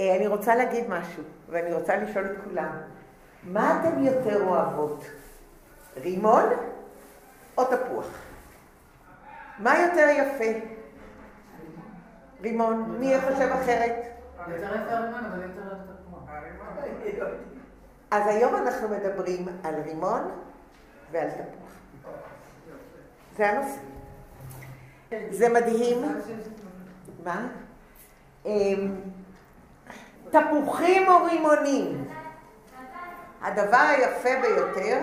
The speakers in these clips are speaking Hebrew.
אה, אני רוצה להגיד משהו, ואני רוצה לשאול את כולם. מה אתן יותר אוהבות? רימון או תפוח? מה יותר יפה? רימון. מי חושב אחרת? אז היום אנחנו מדברים על רימון ועל תפוח. זה הנושא. זה מדהים. מה? תפוחים או רימונים? הדבר היפה ביותר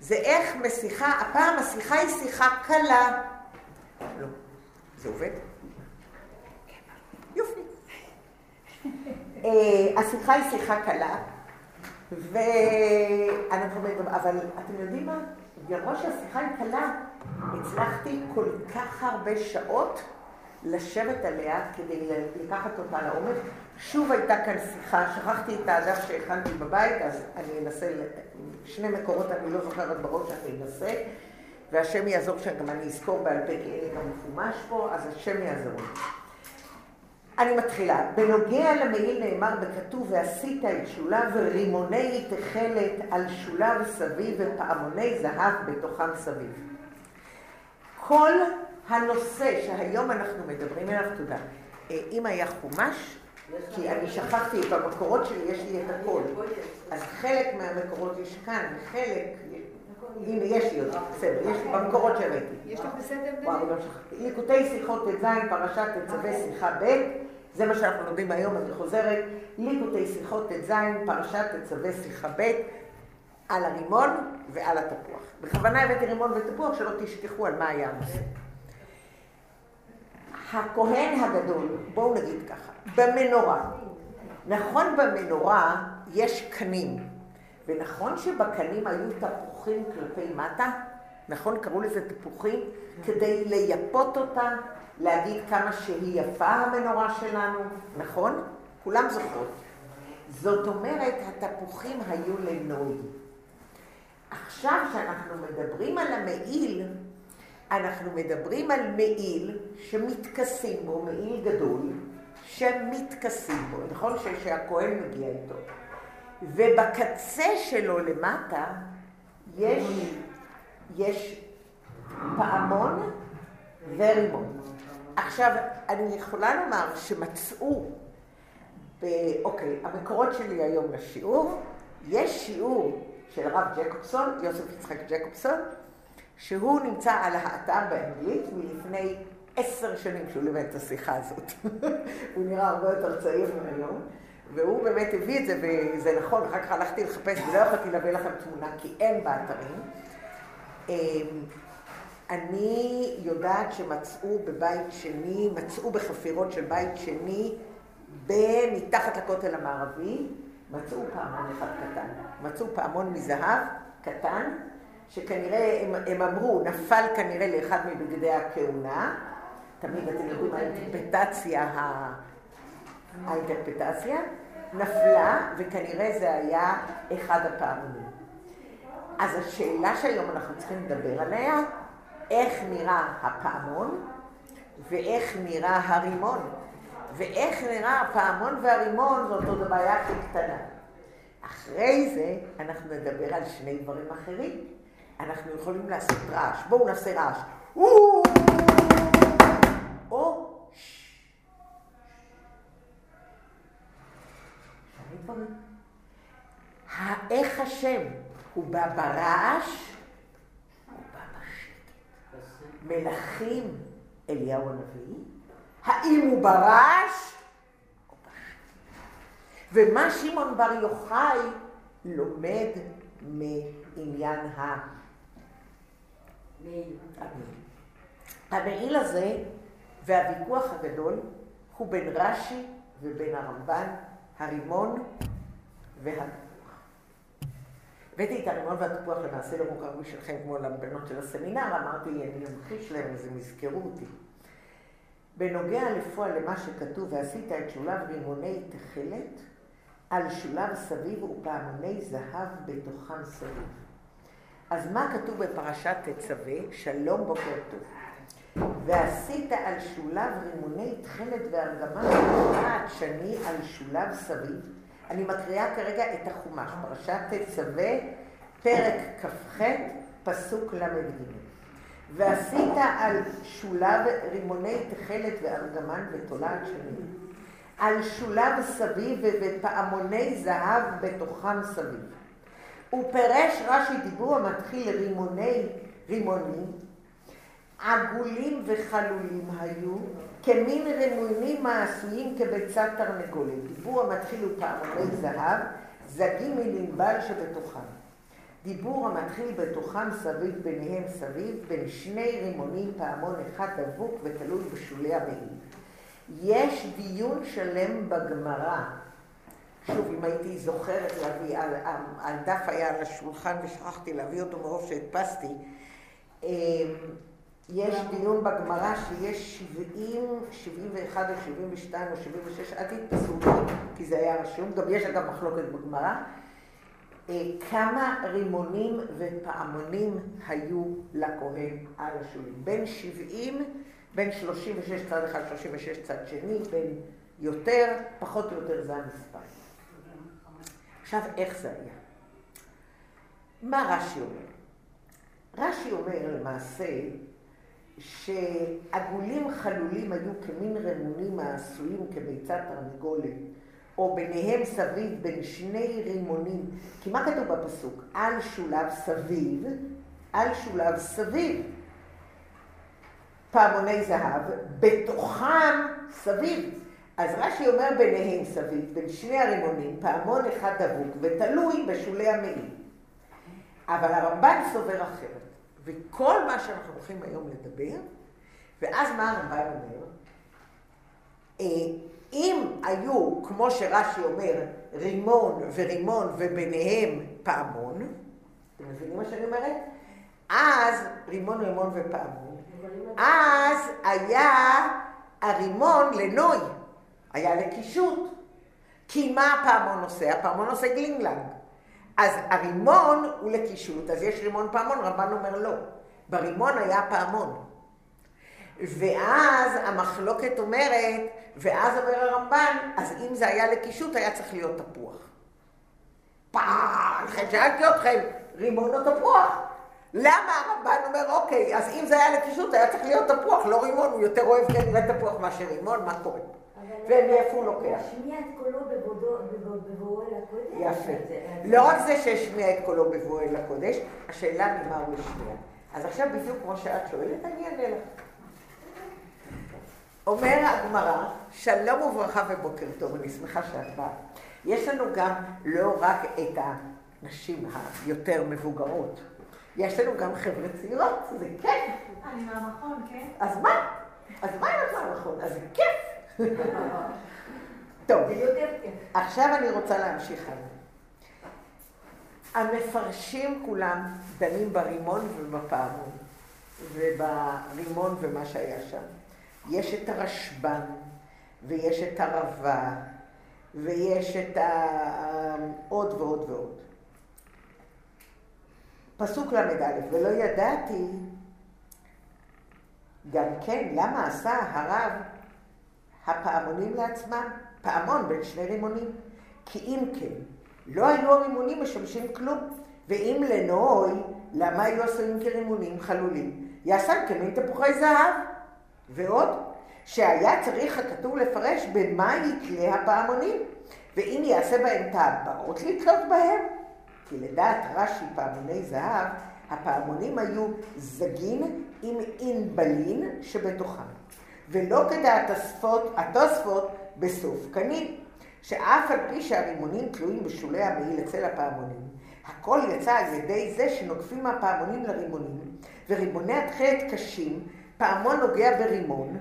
זה איך משיחה, הפעם השיחה היא שיחה קלה. לא, זה עובד? יופי. אה, השיחה היא שיחה קלה, ואנחנו מדברים, אבל אתם יודעים מה? למרות שהשיחה היא קלה, הצלחתי כל כך הרבה שעות לשבת עליה כדי לקחת אותה לעומק. שוב הייתה כאן שיחה, שכחתי את הדף שהכנתי בבית, אז אני אנסה, שני מקורות אני לא זוכרת בראש, אני אנסה, והשם יעזור שגם אני אזכור בעל פה, כי אין לי גם מפומש פה, אז השם יעזור לי. אני מתחילה. בנוגע למעיל נאמר בכתוב, ועשית את שולב רימוני תכלת על שולב סביב ופעמוני זהב בתוכם סביב. כל הנושא שהיום אנחנו מדברים עליו, תודה. אה, אם היה חומש, כי אני שכחתי, במקורות שלי יש לי את הכל. אז חלק מהמקורות יש כאן, חלק... הנה, יש לי עוד, בסדר, יש לי במקורות שהבאתי. יש לך בסדר, וואו, לא שכחתי. ליקוטי שיחות ט"ז, פרשת תצווה שיחה ב', זה מה שאנחנו לומדים היום, אני חוזרת. ליקוטי שיחות ט"ז, פרשת תצווה שיחה ב', על הרימון ועל התפוח. בכוונה הבאתי רימון ותפוח, שלא תשכחו על מה היה הנושא. הכהן הגדול, בואו נגיד ככה, במנורה, נכון במנורה יש קנים, ונכון שבקנים היו תפוחים כלפי מטה, נכון קראו לזה תפוחים, כדי לייפות אותה, להגיד כמה שהיא יפה המנורה שלנו, נכון? כולם זוכרות. זאת אומרת, התפוחים היו לנוי. עכשיו שאנחנו מדברים על המעיל, אנחנו מדברים על מעיל שמתכסים בו, מעיל גדול, שמתכסים בו, נכון? שהכהן מגיע איתו. ובקצה שלו למטה יש, יש פעמון ורימון. עכשיו, אני יכולה לומר שמצאו, ב... אוקיי, המקורות שלי היום לשיעור, יש שיעור של הרב ג'קובסון, יוסף יצחק ג'קובסון, שהוא נמצא על האתר באנגלית מלפני עשר שנים שהוא לימד את השיחה הזאת. הוא נראה הרבה יותר צעיר מהיום, והוא באמת הביא את זה, וזה נכון, אחר כך הלכתי לחפש ולא יכולתי להביא לכם תמונה, כי אין באתרים. אמ, אני יודעת שמצאו בבית שני, מצאו בחפירות של בית שני, מתחת לכותל המערבי, מצאו פעמון אחד קטן. מצאו פעמון מזהב קטן, שכנראה, הם, הם אמרו, נפל כנראה לאחד מבגדי הכהונה. תמיד אתם יודעים, האינטרפטציה, האינטרפטציה, נפלה, וכנראה זה היה אחד הפעמונים. אז השאלה שהיום אנחנו צריכים לדבר עליה, איך נראה הפעמון ואיך נראה הרימון. ואיך נראה הפעמון והרימון זאת עוד הבעיה הכי קטנה. אחרי זה אנחנו נדבר על שני דברים אחרים. אנחנו יכולים לעשות רעש. בואו נעשה רעש. או איך השם? הוא בא ברעש, הוא בא בשקט. מלכים אליהו הנביא, האם הוא ברעש. ומה שמעון בר יוחאי לומד מעניין ה... המעיל הזה והוויכוח הגדול הוא בין רש"י ובין הרמב"ן, הרימון והתפוח. הבאתי את הרימון והתפוח למעשה לא מוכר בשבילכם כמו לבנות של הסמינר, אמרתי, אני אמחיש להם, אז הם יזכרו אותי. בנוגע לפועל למה שכתוב, ועשית את שולב רימוני תכלת, על שולב סביב ופעמוני זהב בתוכם סביב. אז מה כתוב בפרשת תצווה? שלום בוקר טוב. ועשית על שולב רימוני תכלת וארגמן ותולעת שני על שולב סביב. אני מקריאה כרגע את החומש, פרשת תצווה, פרק כ"ח, פסוק ל"ג. ועשית על שולב רימוני תכלת וארגמן ותולעת שני. על שולב סביב ופעמוני זהב בתוכם סביב. הוא פירש רש"י דיבור המתחיל רימוני רימונים, עגולים וחלולים היו, כמין רימונים העשויים כביצת תרנגולת. דיבור המתחיל הוא פעמוני זהב, זגים מננבל שבתוכם. דיבור המתחיל בתוכם סביב ביניהם סביב, בין שני רימונים פעמון אחד דבוק ותלוי בשולי המעיל. יש דיון שלם בגמרא, שוב, אם הייתי זוכרת להביא, הדף היה על השולחן ושכחתי להביא אותו מרוב שהדפסתי, אמ, יש דיון בגמרא שיש 70, 71 או 72 או 76, אל תתפסו אותי, כי זה היה רשום, גם יש אגב מחלוקת בגמרא, אה, כמה רימונים ופעמונים היו לכהן על השולים. בין 70 בין 36 צד אחד, 36 צד שני, בין יותר, פחות או יותר זה המספר. עכשיו, איך זה היה? מה רש"י אומר? רש"י אומר למעשה שעגולים חלולים היו כמין רמונים העשויים כביצת תרנגולת, או ביניהם סביב בין שני רימונים, כי מה כתוב בפסוק? על שולב סביב, על שולב סביב. פעמוני זהב, בתוכם סביב. אז רש"י אומר ביניהם סביב, בין שני הרימונים, פעמון אחד דבוק ותלוי בשולי המעיל. אבל הרמב"ן סובר אחרת, וכל מה שאנחנו הולכים היום לדבר, ואז מה הרמב"ן אומר? אה, אם היו, כמו שרש"י אומר, רימון ורימון וביניהם פעמון, אתם מבינים מה שאני אומרת? אז רימון, רימון ופעמון, אז היה הרימון לנוי, היה לקישוט. כי מה הפעמון עושה? הפעמון עושה גלינגלנג. אז הרימון הוא לקישוט, אז יש רימון פעמון, רבן אומר לא. ברימון היה פעמון. ואז המחלוקת אומרת, ואז אומר הרמב"ן, אז אם זה היה לקישוט, היה צריך להיות תפוח. פעם, שאלתי אתכם, רימון או תפוח? למה הרמב"ן אומר, אוקיי, אז אם זה היה לקישוט, היה צריך להיות תפוח, לא רימון, הוא יותר אוהב כנראה תפוח מאשר רימון, מה קורה? ומאיפה הוא לוקח? השמיע את קולו בבואו אל הקודש. יפה. לא רק זה שהשמיע את קולו בבואו אל הקודש, השאלה ממה הוא השמיע. אז עכשיו בדיוק כמו שאת שואלת, אני אענה לך. אומר הגמרא, שלום וברכה ובוקר טוב, אני שמחה שאת באה. יש לנו גם לא רק את הנשים היותר מבוגרות, יש לנו גם חבר'ה צעירות, זה כיף. אני מהמכון, כן? אז מה? אז מה אם את מהמכון? אז זה כיף. טוב, עכשיו אני רוצה להמשיך הלאה. המפרשים כולם דנים ברימון ובפעמון, וברימון ומה שהיה שם. יש את הרשב"ן, ויש את הרבה, ויש את ה... עוד ועוד ועוד. פסוק ל"א, ולא ידעתי גם כן למה עשה הרב הפעמונים לעצמם, פעמון בין שני רימונים, כי אם כן, לא היו הרימונים משמשים כלום, ואם לנוי, למה היו עשויים כרימונים חלולים? יעשם כמין תפוחי זהב. ועוד, שהיה צריך הכתוב לפרש במהי כלי הפעמונים, ואם יעשה בהם טבעות לתלות בהם. כי לדעת רש"י פעמוני זהב, הפעמונים היו זגין עם ענבלין שבתוכם. ולא כדעת התוספות בסוף קנים, שאף על פי שהרימונים תלויים בשולי המעיל אצל הפעמונים, הכל יצא על ידי זה שנוקפים הפעמונים לרימונים, ורימוני התכלת קשים, פעמון נוגע ברימון,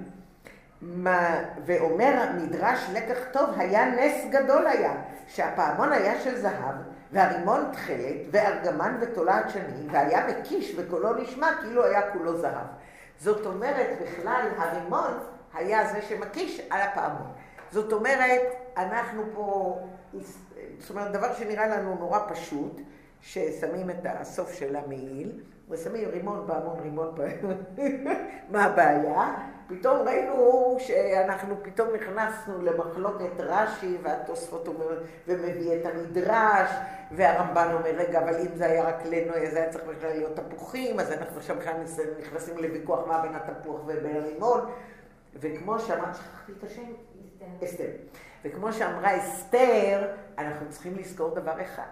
מה, ואומר המדרש לקח טוב, היה נס גדול היה, שהפעמון היה של זהב, והרימון תכלת, וארגמן ותולעת שני, והיה מקיש וקולו נשמע כאילו היה כולו זהב. זאת אומרת, בכלל הרימון היה זה שמקיש על הפעמון. זאת אומרת, אנחנו פה, זאת אומרת, דבר שנראה לנו נורא פשוט, ששמים את הסוף של המעיל, ושמים רימון בהמון רימון, מה הבעיה? פתאום ראינו שאנחנו פתאום נכנסנו למחלוקת רש"י והתוספות אומר, ומביא את המדרש, והרמב"ן אומר, רגע, אבל אם זה היה רק לנו, זה היה צריך בכלל להיות תפוחים, אז אנחנו עכשיו בכלל נכנסים לוויכוח מה בין התפוח ובין הרימון, וכמו שאמרת, שכחתי את השם? אסתר. וכמו שאמרה אסתר, אנחנו צריכים לזכור דבר אחד,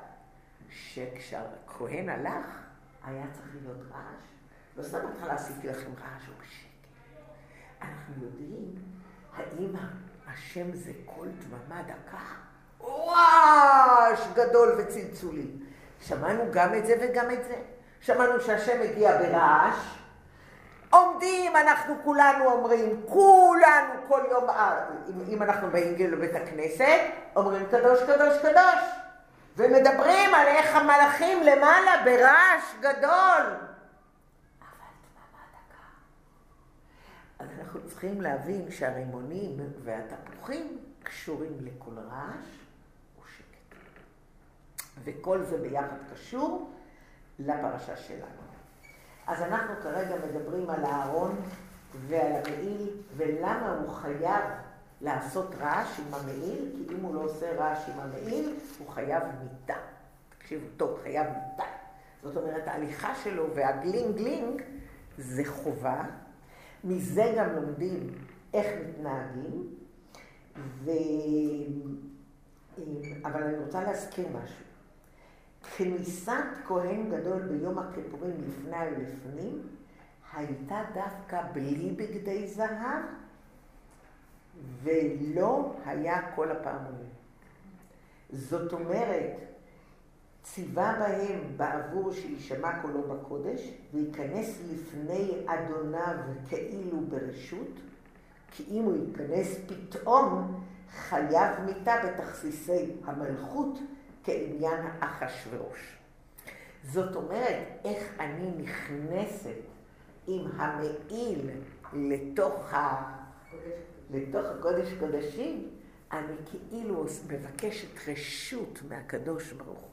שכשהכהן הלך, היה צריך להיות רעש. לא סתם בהתחלה עשיתי לכם רעש או בשקט. אנחנו יודעים האם השם זה קול דממה דקה? רעש גדול וצלצולי. שמענו גם את זה וגם את זה. שמענו שהשם מגיע ברעש. עומדים, אנחנו כולנו אומרים, כולנו כל יום, אה, אם, אם אנחנו באים לבית הכנסת, אומרים קדוש, קדוש, קדוש. ומדברים על איך המלאכים למעלה ברעש גדול. אז אנחנו צריכים להבין שהרימונים והתפוחים קשורים לכל רעש ושקט. וכל זה ביחד קשור לפרשה שלנו. אז אנחנו כרגע מדברים על הארון ועל המעיל, ולמה הוא חייב לעשות רעש עם המעיל, כי אם הוא לא עושה רעש עם המעיל, הוא חייב מיטה. תקשיבו טוב, חייב מיטה. זאת אומרת, ההליכה שלו והגלינג גלינג זה חובה, מזה גם לומדים איך מתנהגים, ו... אבל אני רוצה להזכיר משהו. כניסת כהן גדול ביום הכיפורים לפני ולפנים הייתה דווקא בלי בגדי זהב ולא היה כל הפעמונים. זאת אומרת, ציווה בהם בעבור שישמע קולו בקודש, וייכנס לפני אדוניו כאילו ברשות, כי אם הוא ייכנס פתאום, חייב מיתה בתכסיסי המלכות כעניין אחשורוש. זאת אומרת, איך אני נכנסת עם המעיל לתוך, ה... לתוך הקודש קודשים, אני כאילו מבקשת רשות מהקדוש ברוך הוא.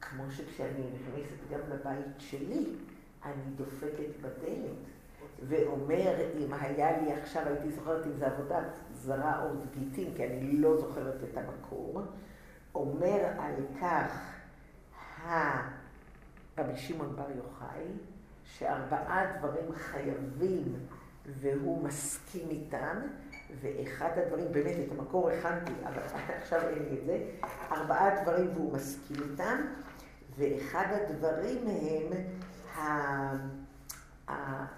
כמו שכשאני נכנסת גם לבית שלי, אני דופקת בדלת ואומר, אם היה לי עכשיו, הייתי זוכרת אם זה עבודת זרה או זגיטים, כי אני לא זוכרת את המקור, אומר על כך רבי שמעון בר יוחאי, שארבעה דברים חייבים והוא מסכים איתם, ואחד הדברים, באמת את המקור הכנתי, אבל עכשיו אין לי את זה, ארבעה דברים והוא מסכים איתם, ואחד הדברים הם,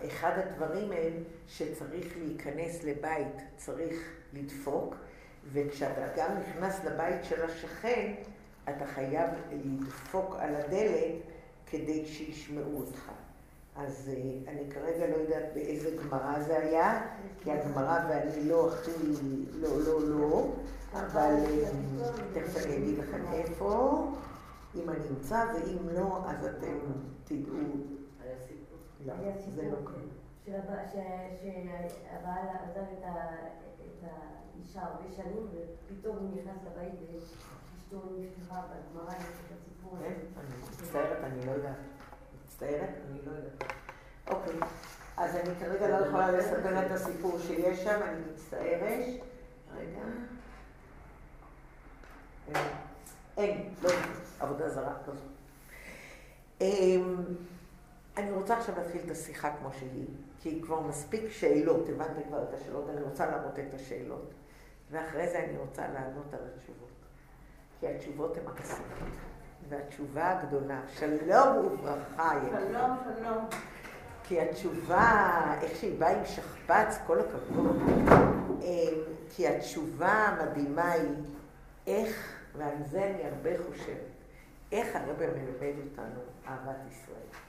אחד הדברים הם שצריך להיכנס לבית, צריך לדפוק, וכשאתה גם נכנס לבית של השכן, אתה חייב לדפוק על הדלת כדי שישמעו אותך. אז אה, אני כרגע לא יודעת באיזה גמרא זה היה, כי הגמרא ואני לא הכי, לא, לא, לא, אבל אה, תכף אני אגיד לכם איפה. אם אני אמצא, ואם לא, אז אתם תדעו. לא, זה לא כלום. שהבעל עזב את האישה הרבה שנים, ופתאום הוא נכנס לבית ואשתו נפתחה בגמרא, יש את הסיפור הזה. כן, אני מצטערת, אני לא יודעת. מצטערת, אני לא יודעת. אוקיי, אז אני כרגע לא יכולה לספר את הסיפור שיש שם, אני מצטערת. רגע. אין, לא, עבודה זרה, לא. אמ, אני רוצה עכשיו להתחיל את השיחה כמו שהיא, כי כבר מספיק שאלות, הבנתם כבר את השאלות, אני רוצה לענות את השאלות, ואחרי זה אני רוצה לענות על התשובות, כי התשובות הן מקסימות, והתשובה הגדולה, שלום וברכה, שלום, שלום. כי התשובה, איך שהיא באה עם שכפ"ץ, כל הכבוד, אמ, כי התשובה המדהימה היא איך ועל זה אני הרבה חושבת. איך הרב מלמד אותנו אהבת ישראל?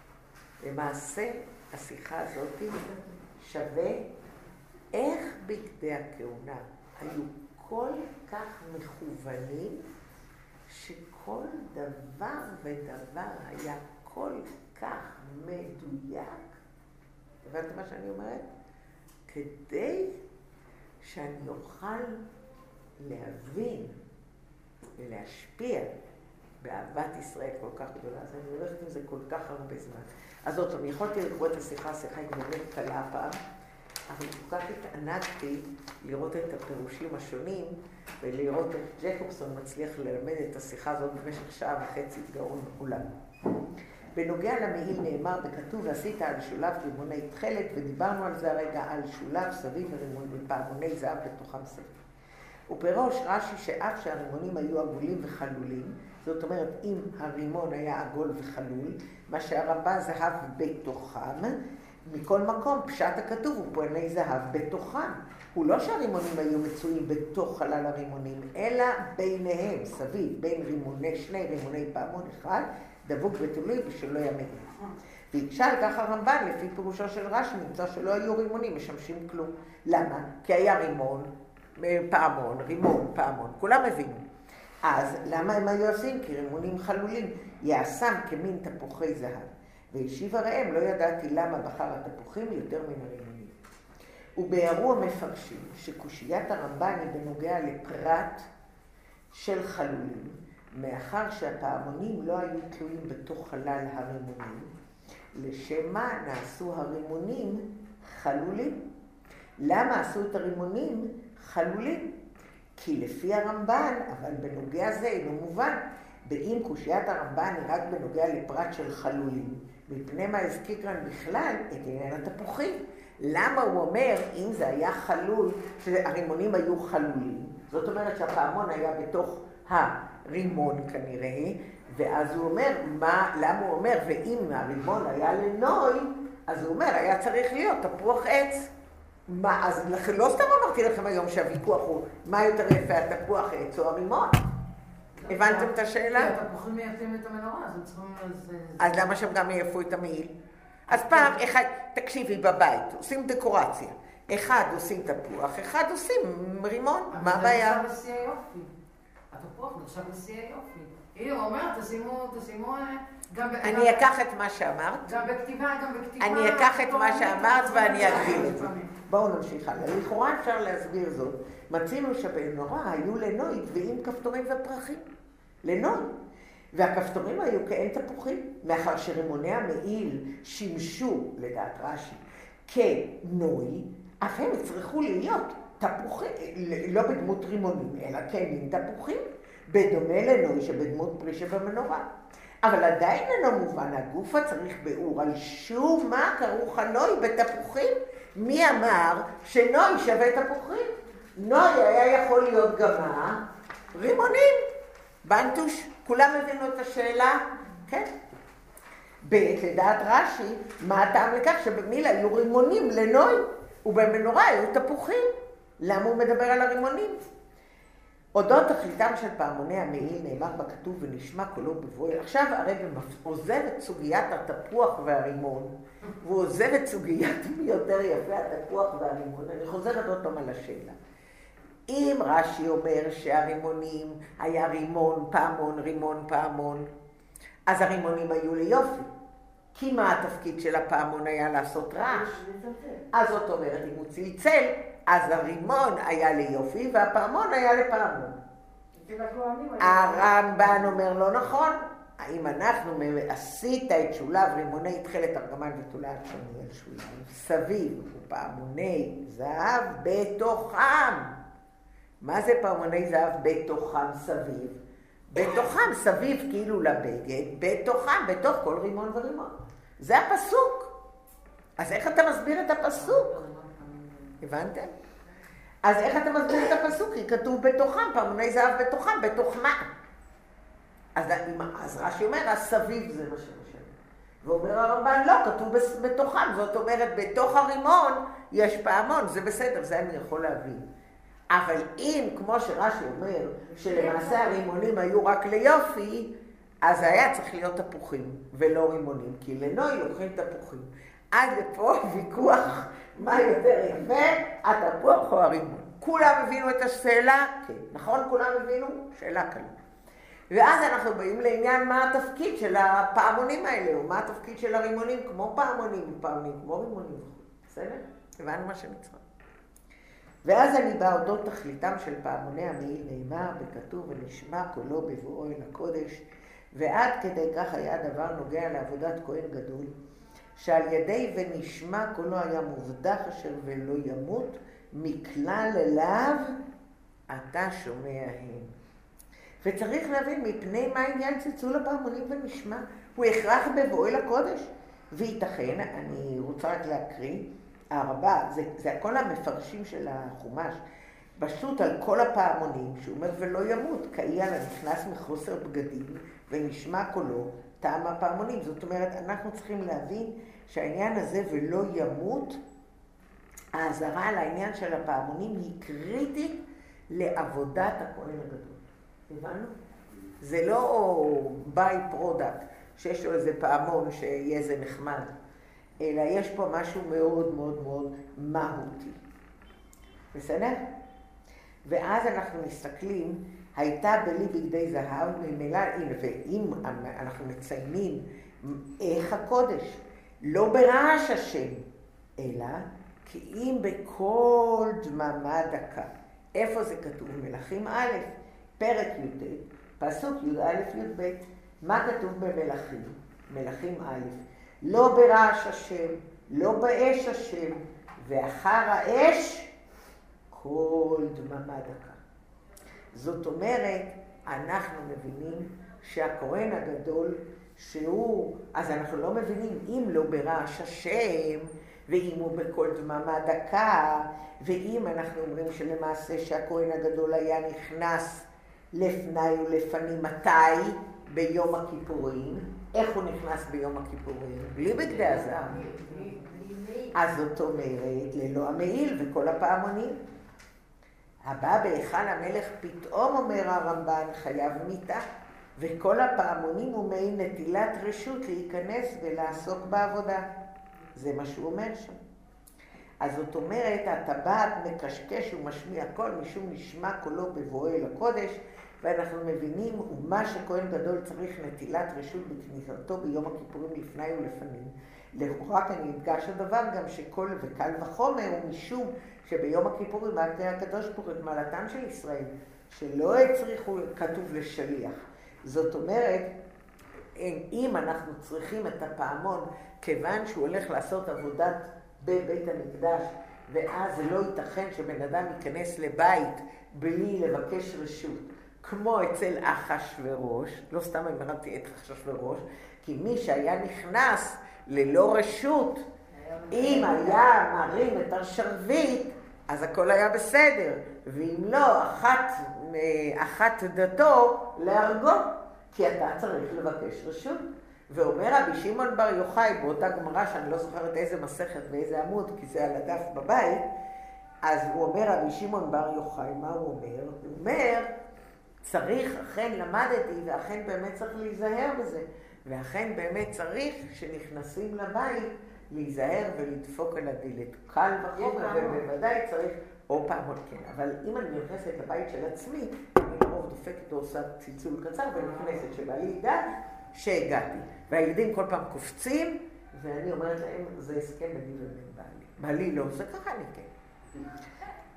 למעשה, השיחה הזאת שווה איך בגדי הכהונה היו כל כך מכוונים, שכל דבר ודבר היה כל כך מדויק, הבנת מה שאני אומרת? כדי שאני אוכל להבין ולהשפיע באהבת ישראל כל כך גדולה, אז אני הולכת עם זה כל כך הרבה זמן. אז עוד פעם, יכולתי לקרוא את השיחה, השיחה היא באמת קלה הפעם, אבל כל כך התענגתי לראות את הפירושים השונים, ולראות איך ג'קובסון מצליח ללמד את השיחה הזאת במשך שעה וחצי גאון עולם. בנוגע למעיל נאמר וכתוב ועשית על שולב רימוני תכלת, ודיברנו על זה הרגע, על שולב סביב ורימון ופעמוני זהב בתוכם סביב. ופירוש רש"י שאף שהרימונים היו עגולים וחלולים, זאת אומרת אם הרימון היה עגול וחלול, מה שהרבה זהב בתוכם, מכל מקום פשט הכתוב הוא פועלי זהב בתוכם. הוא לא שהרימונים היו מצויים בתוך חלל הרימונים, אלא ביניהם, סביב, בין רימוני, שני רימוני פעמון אחד, דבוק ותלוי ושלא ימד. והקשה על כך הרמב"ן, לפי פירושו של רש"י, נמצא שלא היו רימונים משמשים כלום. למה? כי היה רימון, פעמון, רימון, פעמון, כולם הבינו. אז למה הם היו עושים? כי רימונים חלולים, יעשם כמין תפוחי זהב. והשיב הראם, לא ידעתי למה בחר התפוחים יותר מן הרימונים. וביארו המפרשים שקושיית הרמב"ן היא בנוגע לפרט של חלולים, מאחר שהפעמונים לא היו תלויים בתוך חלל הרימונים, לשם מה נעשו הרימונים חלולים. למה עשו את הרימונים חלולים? כי לפי הרמב"ן, אבל בנוגע זה אינו מובן, באם קושיית הרמב"ן היא רק בנוגע לפרט של חלולים, מפני מה הזכיר כאן בכלל את עניין התפוחים. למה הוא אומר, אם זה היה חלול, שהרימונים היו חלולים, זאת אומרת שהפעמון היה בתוך הרימון כנראה, ואז הוא אומר, מה, למה הוא אומר, ואם הרימון היה לנוי, אז הוא אומר, היה צריך להיות תפוח עץ. מה, אז לא סתם אמרתי לכם היום שהוויכוח הוא מה יותר יפה, התפוח עץ או הרימון. הבנתם את השאלה? כי התפוחים מייפים את המנורה, אז צריכים... אז למה שהם גם יעפו את המעיל? אז פעם, אחד, תקשיבי, בבית, עושים דקורציה. אחד עושים תפוח, אחד עושים רימון, מה הבעיה? אבל זה נחשב לשיא היופי. התפוח נחשב לשיא היופי. הנה, הוא אומר, תשימו, תשימו... אה, אני אקח את מה שאמרת, גם בכתיבה, גם בכתיבה. אני אקח את מה שאמרת ואני אגדיל את זה. בואו נמשיך הלאה. לכאורה אפשר להסביר זאת. מצינו שבנורא היו לנוי דביים כפתורים ופרחים. לנוי. והכפתורים היו כעין תפוחים, מאחר שרימוני המעיל שימשו, לדעת רש"י, כנוי, אף הם יצטרכו להיות תפוחים, לא בדמות רימונים, אלא כמין תפוחים, בדומה לנוי שבדמות פרי שבמנורה. אבל עדיין אינו מובן, הגוף צריך ביאור על שום מה כרוך הנוי בתפוחים. מי אמר שנוי שווה תפוחים? נוי היה יכול להיות גם מה? רימונים. בנטוש, כולם הבינו את השאלה? כן. ב', לדעת רש"י, מה הטעם לכך שבמילה היו רימונים לנוי, ובמנורה היו תפוחים. למה הוא מדבר על הרימונים? אודות תכליתם של פעמוני המעיל נאמר בכתוב ונשמע קולו בבואי. עכשיו הרב עוזב את סוגיית התפוח והרימון, והוא עוזב את סוגיית מי יותר יפה התפוח והרימון. אני חוזרת עוד פעם על השאלה. אם רש"י אומר שהרימונים היה רימון, פעמון, רימון, פעמון, אז הרימונים היו ליופי. כי מה התפקיד של הפעמון היה לעשות רעש? אז זאת אומרת, אם הוא צלצל, אז הרימון היה ליופי והפעמון היה לפעמון. הרמב"ן אומר לא נכון. האם אנחנו עשית את שולב רימוני תכלת ארגמן ותולעת על שולב סביב ופעמוני זהב בתוכם. מה זה פעמוני זהב בתוכם סביב? בתוכם סביב כאילו לבגד, בתוכם, בתוך כל רימון ורימון. זה הפסוק. אז איך אתה מסביר את הפסוק? הבנתם? אז איך אתה מסביר את הפסוק? כי כתוב בתוכם, פעמוני זהב בתוכם, בתוך מה? אז, אז רש"י אומר, הסביב זה מה שמשנה. ואומר הרמב"ן, לא, כתוב בתוכם. זאת אומרת, בתוך הרימון יש פעמון, זה בסדר, זה אני יכול להבין. אבל אם, כמו שרש"י אומר, שלמעשה הרימונים היו רק ליופי, אז היה צריך להיות תפוחים ולא רימונים, כי לנוי לוקחים תפוחים. עד לפה ויכוח מה יותר יפה, התפוח או הרימון. כולם הבינו את השאלה? כן. נכון כולם הבינו? שאלה קלה. ואז אנחנו באים לעניין מה התפקיד של הפעמונים האלה, או מה התפקיד של הרימונים, כמו פעמונים, פעמונים, כמו רימונים. בסדר? הבנו מה שנצטרך. ואז אני בא אודות תכליתם של פעמוני המעיל נאמר וכתוב ונשמע קולו בבואו אל הקודש ועד כדי כך היה הדבר נוגע לעבודת כהן גדול, שעל ידי ונשמע קולו היה מובדח אשר ולא ימות, מכלל אליו אתה שומע הם. וצריך להבין מפני מה עניין צלצול הפעמונים ונשמע. הוא הכרח בבואו אל הקודש. וייתכן, אני רוצה רק להקריא, הרבה, זה, זה הכל המפרשים של החומש, פשוט על כל הפעמונים, שהוא אומר ולא ימות, כאיל הנכנס מחוסר בגדים ונשמע קולו, טעם הפעמונים. זאת אומרת, אנחנו צריכים להבין שהעניין הזה ולא ימות, האזהרה על העניין של הפעמונים היא קריטית לעבודת הכהן הגדול. הבנו? זה לא by-product, שיש לו איזה פעמון שיהיה איזה נחמד, אלא יש פה משהו מאוד מאוד מאוד מהותי. בסדר? ואז אנחנו מסתכלים, הייתה בלי בגדי זהב, ממילא, הנה, ואם אנחנו מציינים איך הקודש, לא ברעש השם, אלא כי אם בכל דממה דקה. איפה זה כתוב? מלכים א', פרק י"ט, פסוק י"א-י"ב. מה כתוב במלכים? מלכים א', לא ברעש השם, לא באש השם, ואחר האש כל דממה דקה. זאת אומרת, אנחנו מבינים שהכהן הגדול, שהוא, אז אנחנו לא מבינים אם לא ברעש השם, ואם הוא בכל דממה דקה, ואם אנחנו אומרים שלמעשה שהכהן הגדול היה נכנס לפני ולפנים, מתי? ביום הכיפורים. איך הוא נכנס ביום הכיפורים? בלי בגדי הזהב. אז זאת אומרת, ללא המעיל וכל הפעמונים. הבא בהיכל המלך פתאום, אומר הרמב"ן, חייב מיתה, וכל הפעמונים הוא מעין נטילת רשות להיכנס ולעסוק בעבודה. זה מה שהוא אומר שם. אז זאת אומרת, הטבעת מקשקש ומשמיע קול, משום נשמע קולו בבואו אל הקודש, ואנחנו מבינים ומה שכהן גדול צריך נטילת רשות בכניסתו ביום הכיפורים לפני ולפנים. לכאורה כאן יודגש הדבר גם שכל וקל וחומר הוא משום שביום הכיפורים רק הקדוש ברוך הוא את מעלתם של ישראל, שלא הצריכו, כתוב לשליח. זאת אומרת, אם אנחנו צריכים את הפעמון, כיוון שהוא הולך לעשות עבודת בבית המקדש, ואז לא ייתכן שבן אדם ייכנס לבית בלי לבקש רשות. כמו אצל אחשורוש, לא סתם אמרתי את אחשורוש, כי מי שהיה נכנס ללא רשות, אם היה מרים את השרביט, אז הכל היה בסדר, ואם לא, אחת, אחת דתו להרגו, כי אתה צריך לבקש רשות. ואומר רבי שמעון בר יוחאי באותה גמרא, שאני לא זוכרת איזה מסכת ואיזה עמוד, כי זה על הדף בבית, אז הוא אומר רבי שמעון בר יוחאי, מה הוא אומר? הוא אומר, צריך, אכן למדתי, ואכן באמת צריך להיזהר בזה. ואכן באמת צריך, כשנכנסים לבית, להיזהר ולדפוק על הדלת. קל וחומר, ובוודאי צריך, או פעם עוד כן. אבל אם אני נכנסת לבית של עצמי, אני לרוב דופקת או עושה צלצול קצר ונכנסת, שבעלי ידע שהגעתי. והילדים כל פעם קופצים, ואני אומרת להם, זה הסכם ביני ובין בעלי. בעלי לא עושה ככה, אני כן.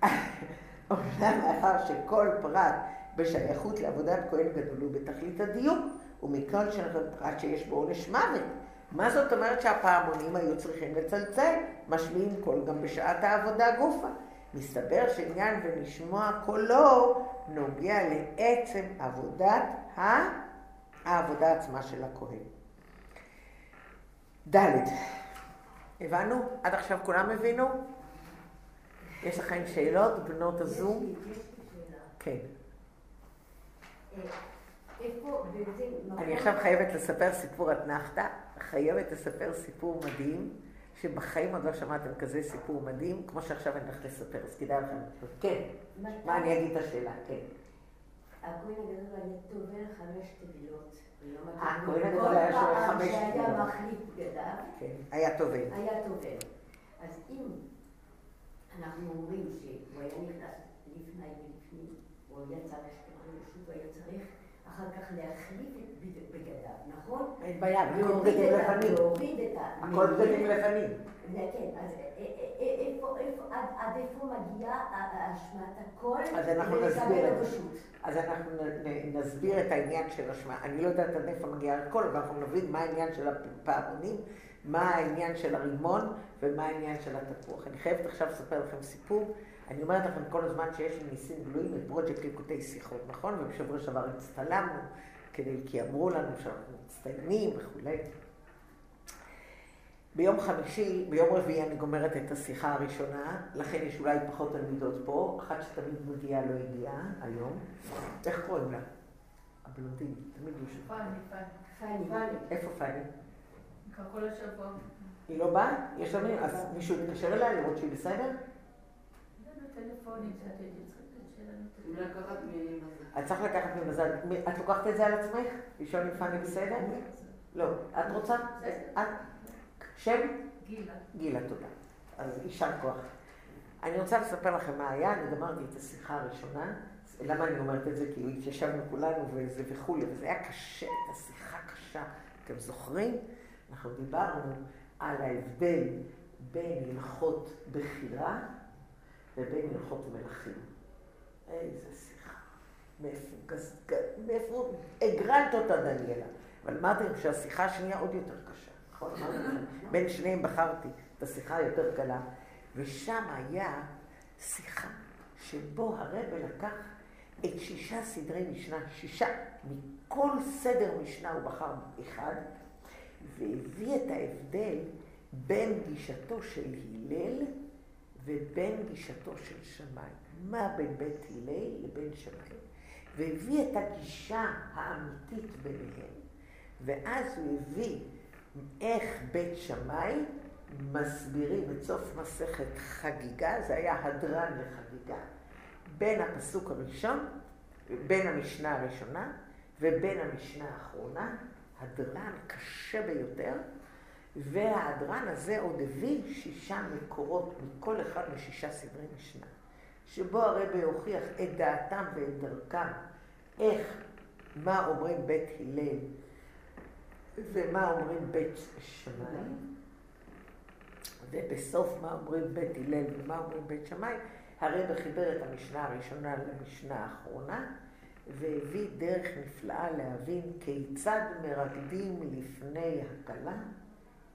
אומנם מאחר שכל פרט בשייכות לעבודת כהן גדול הוא בתכלית הדיוק, ומכל פרט שיש בו עונש מוות. מה זאת אומרת שהפעמונים היו צריכים לצלצל, משמיעים קול גם בשעת העבודה גופה. מסתבר שעניין ולשמוע קולו נוגע לעצם עבודת העבודה עצמה של הכהן. ד', הבנו? עד עכשיו כולם הבינו? יש לכם שאלות, בנות הזום? יש לי שאלה. כן. אני עכשיו חייבת לספר סיפור אתנחתא, חייבת לספר סיפור מדהים, שבחיים עוד לא שמעתם כזה סיפור מדהים, כמו שעכשיו אני הולכת לספר, אז כדאי לכם. כן, מה אני אגיד את השאלה, כן. הכהן הגדול היה טובל חמש טבילות. הכהן הגדול היה שובר חמש כל פעם טבילות. שהיה מחליף בגדיו, כן, היה טובל. היה טובל. אז אם אנחנו אומרים שהוא היה נכנס לפני ולפנים, הוא היה צריך, שוב היה צריך, אחר כך להחליף את בגדיו, נכון? אין בעיה, הכל בגדים לבנים. להוריד את ה... הכל בגדים לבנים. כן, אז איפה, איפה, עד איפה מגיעה ה- השמעת הקול? אז אנחנו ולקבל נסביר. רשות. אז אנחנו נסביר את העניין של השמע. אני לא יודעת עד איפה מגיע הכל, אבל אנחנו נבין מה העניין של הפעמונים, מה העניין של הרימון ומה העניין של התפוח. אני חייבת עכשיו לספר לכם סיפור. אני אומרת לכם כל הזמן שיש לי ניסים גלויים את פרויקט ליקוטי שיחות, נכון? ובשבוע שעבר הצטלמנו, כדי, כי אמרו לנו שאנחנו מצטיינים וכולי. ביום חמישי, ביום רביעי אני גומרת את השיחה הראשונה, לכן יש אולי פחות תלמידות פה, אחת שתמיד מגיעה לא הגיעה היום. איך קוראים לה? הבלונדינית, תמיד יושבת. פאני, פאני. איפה פאני? כל השבוע. היא לא באה? יש לנו, אז מישהו יתקשר אליה לראות שהיא בסדר? שאת הייתי צריכה לקחת ממזל. את לקחת ממזל. את לוקחת את זה על עצמך? לשאול אם פאני בסדר? לא. את רוצה? את? שם? גילה. גילה, תודה. אז יישר כוח. אני רוצה לספר לכם מה היה, אני גמרתי את השיחה הראשונה. למה אני אומרת את זה? כי התיישבנו כולנו וזה וכולי, וזה היה קשה, הייתה שיחה קשה. אתם זוכרים? אנחנו דיברנו על ההבדל בין הלכות בחירה ובין הלכות מלכים. איזה שיחה. מאיפה, הגרלת אותה, דניאלה? אבל אמרתי לכם שהשיחה השנייה עוד יותר קשה. נכון? בין שניהם בחרתי את השיחה היותר קלה, ושם היה שיחה שבו הרב לקח את שישה סדרי משנה, שישה, מכל סדר משנה הוא בחר אחד, והביא את ההבדל בין גישתו של הלל ובין גישתו של שמאי. מה בין בית הלל לבין שמאי? והביא את הגישה האמיתית ביניהם, ואז הוא הביא איך בית שמאי מסבירים את סוף מסכת חגיגה, זה היה הדרן לחגיגה, בין הפסוק הראשון, בין המשנה הראשונה ובין המשנה האחרונה, הדרן קשה ביותר, וההדרן הזה עוד הביא שישה מקורות מכל אחד משישה סדרי משנה, שבו הרבי הוכיח את דעתם ואת דרכם, איך, מה אומרים בית הלל ומה אומרים בית שמאי, ובסוף מה אומרים בית הלל ומה אומרים בית שמאי, הרב חיבר את המשנה הראשונה למשנה האחרונה, והביא דרך נפלאה להבין כיצד מרקדים לפני הכלה,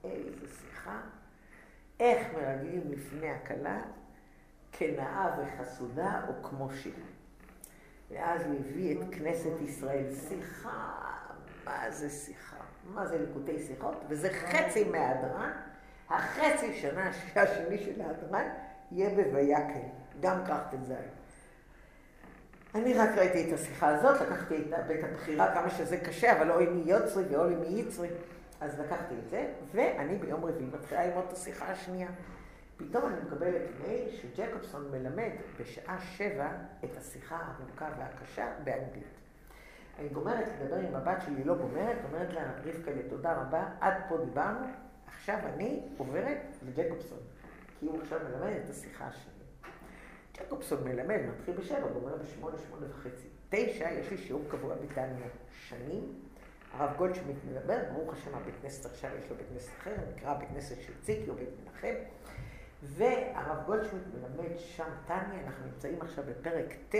איזה שיחה, איך מרקדים לפני הכלה, כנאה וחסודה או כמו שיר. ואז הביא את כנסת ישראל, שיחה, מה זה שיחה? מה זה ליקוטי שיחות? וזה חצי מההדרן. החצי שנה השני של ההדרן יהיה בויקל, גם קחת זין. אני רק ראיתי את השיחה הזאת, לקחתי את הבחירה, כמה שזה קשה, אבל אוי מי יוצרי ואוי מי יצרי. אז לקחתי את זה, ואני ביום רביעי מתחילה ללמוד את השיחה השנייה. פתאום אני מקבלת מייל שג'קובסון מלמד בשעה שבע את השיחה הארוכה והקשה באנגלית. אני גומרת לדבר עם הבת שלי, לא גומרת, אומרת לה, רבקה, תודה רבה, עד פה דיברנו, עכשיו אני עוברת לג'קובסון, כי הוא עכשיו מלמד את השיחה השנייה. ג'קובסון מלמד, מתחיל בשבע, גומר בשמונה, שמונה וחצי. תשע, יש לי שיעור קבוע בתניא שנים. הרב גולדשמיט מדבר, ברוך השם, הבית כנסת עכשיו יש לו בית כנסת אחר, נקרא בית כנסת של ציקי או בית מנחם. והרב גולדשמיט מלמד שם תניא, אנחנו נמצאים עכשיו בפרק ט',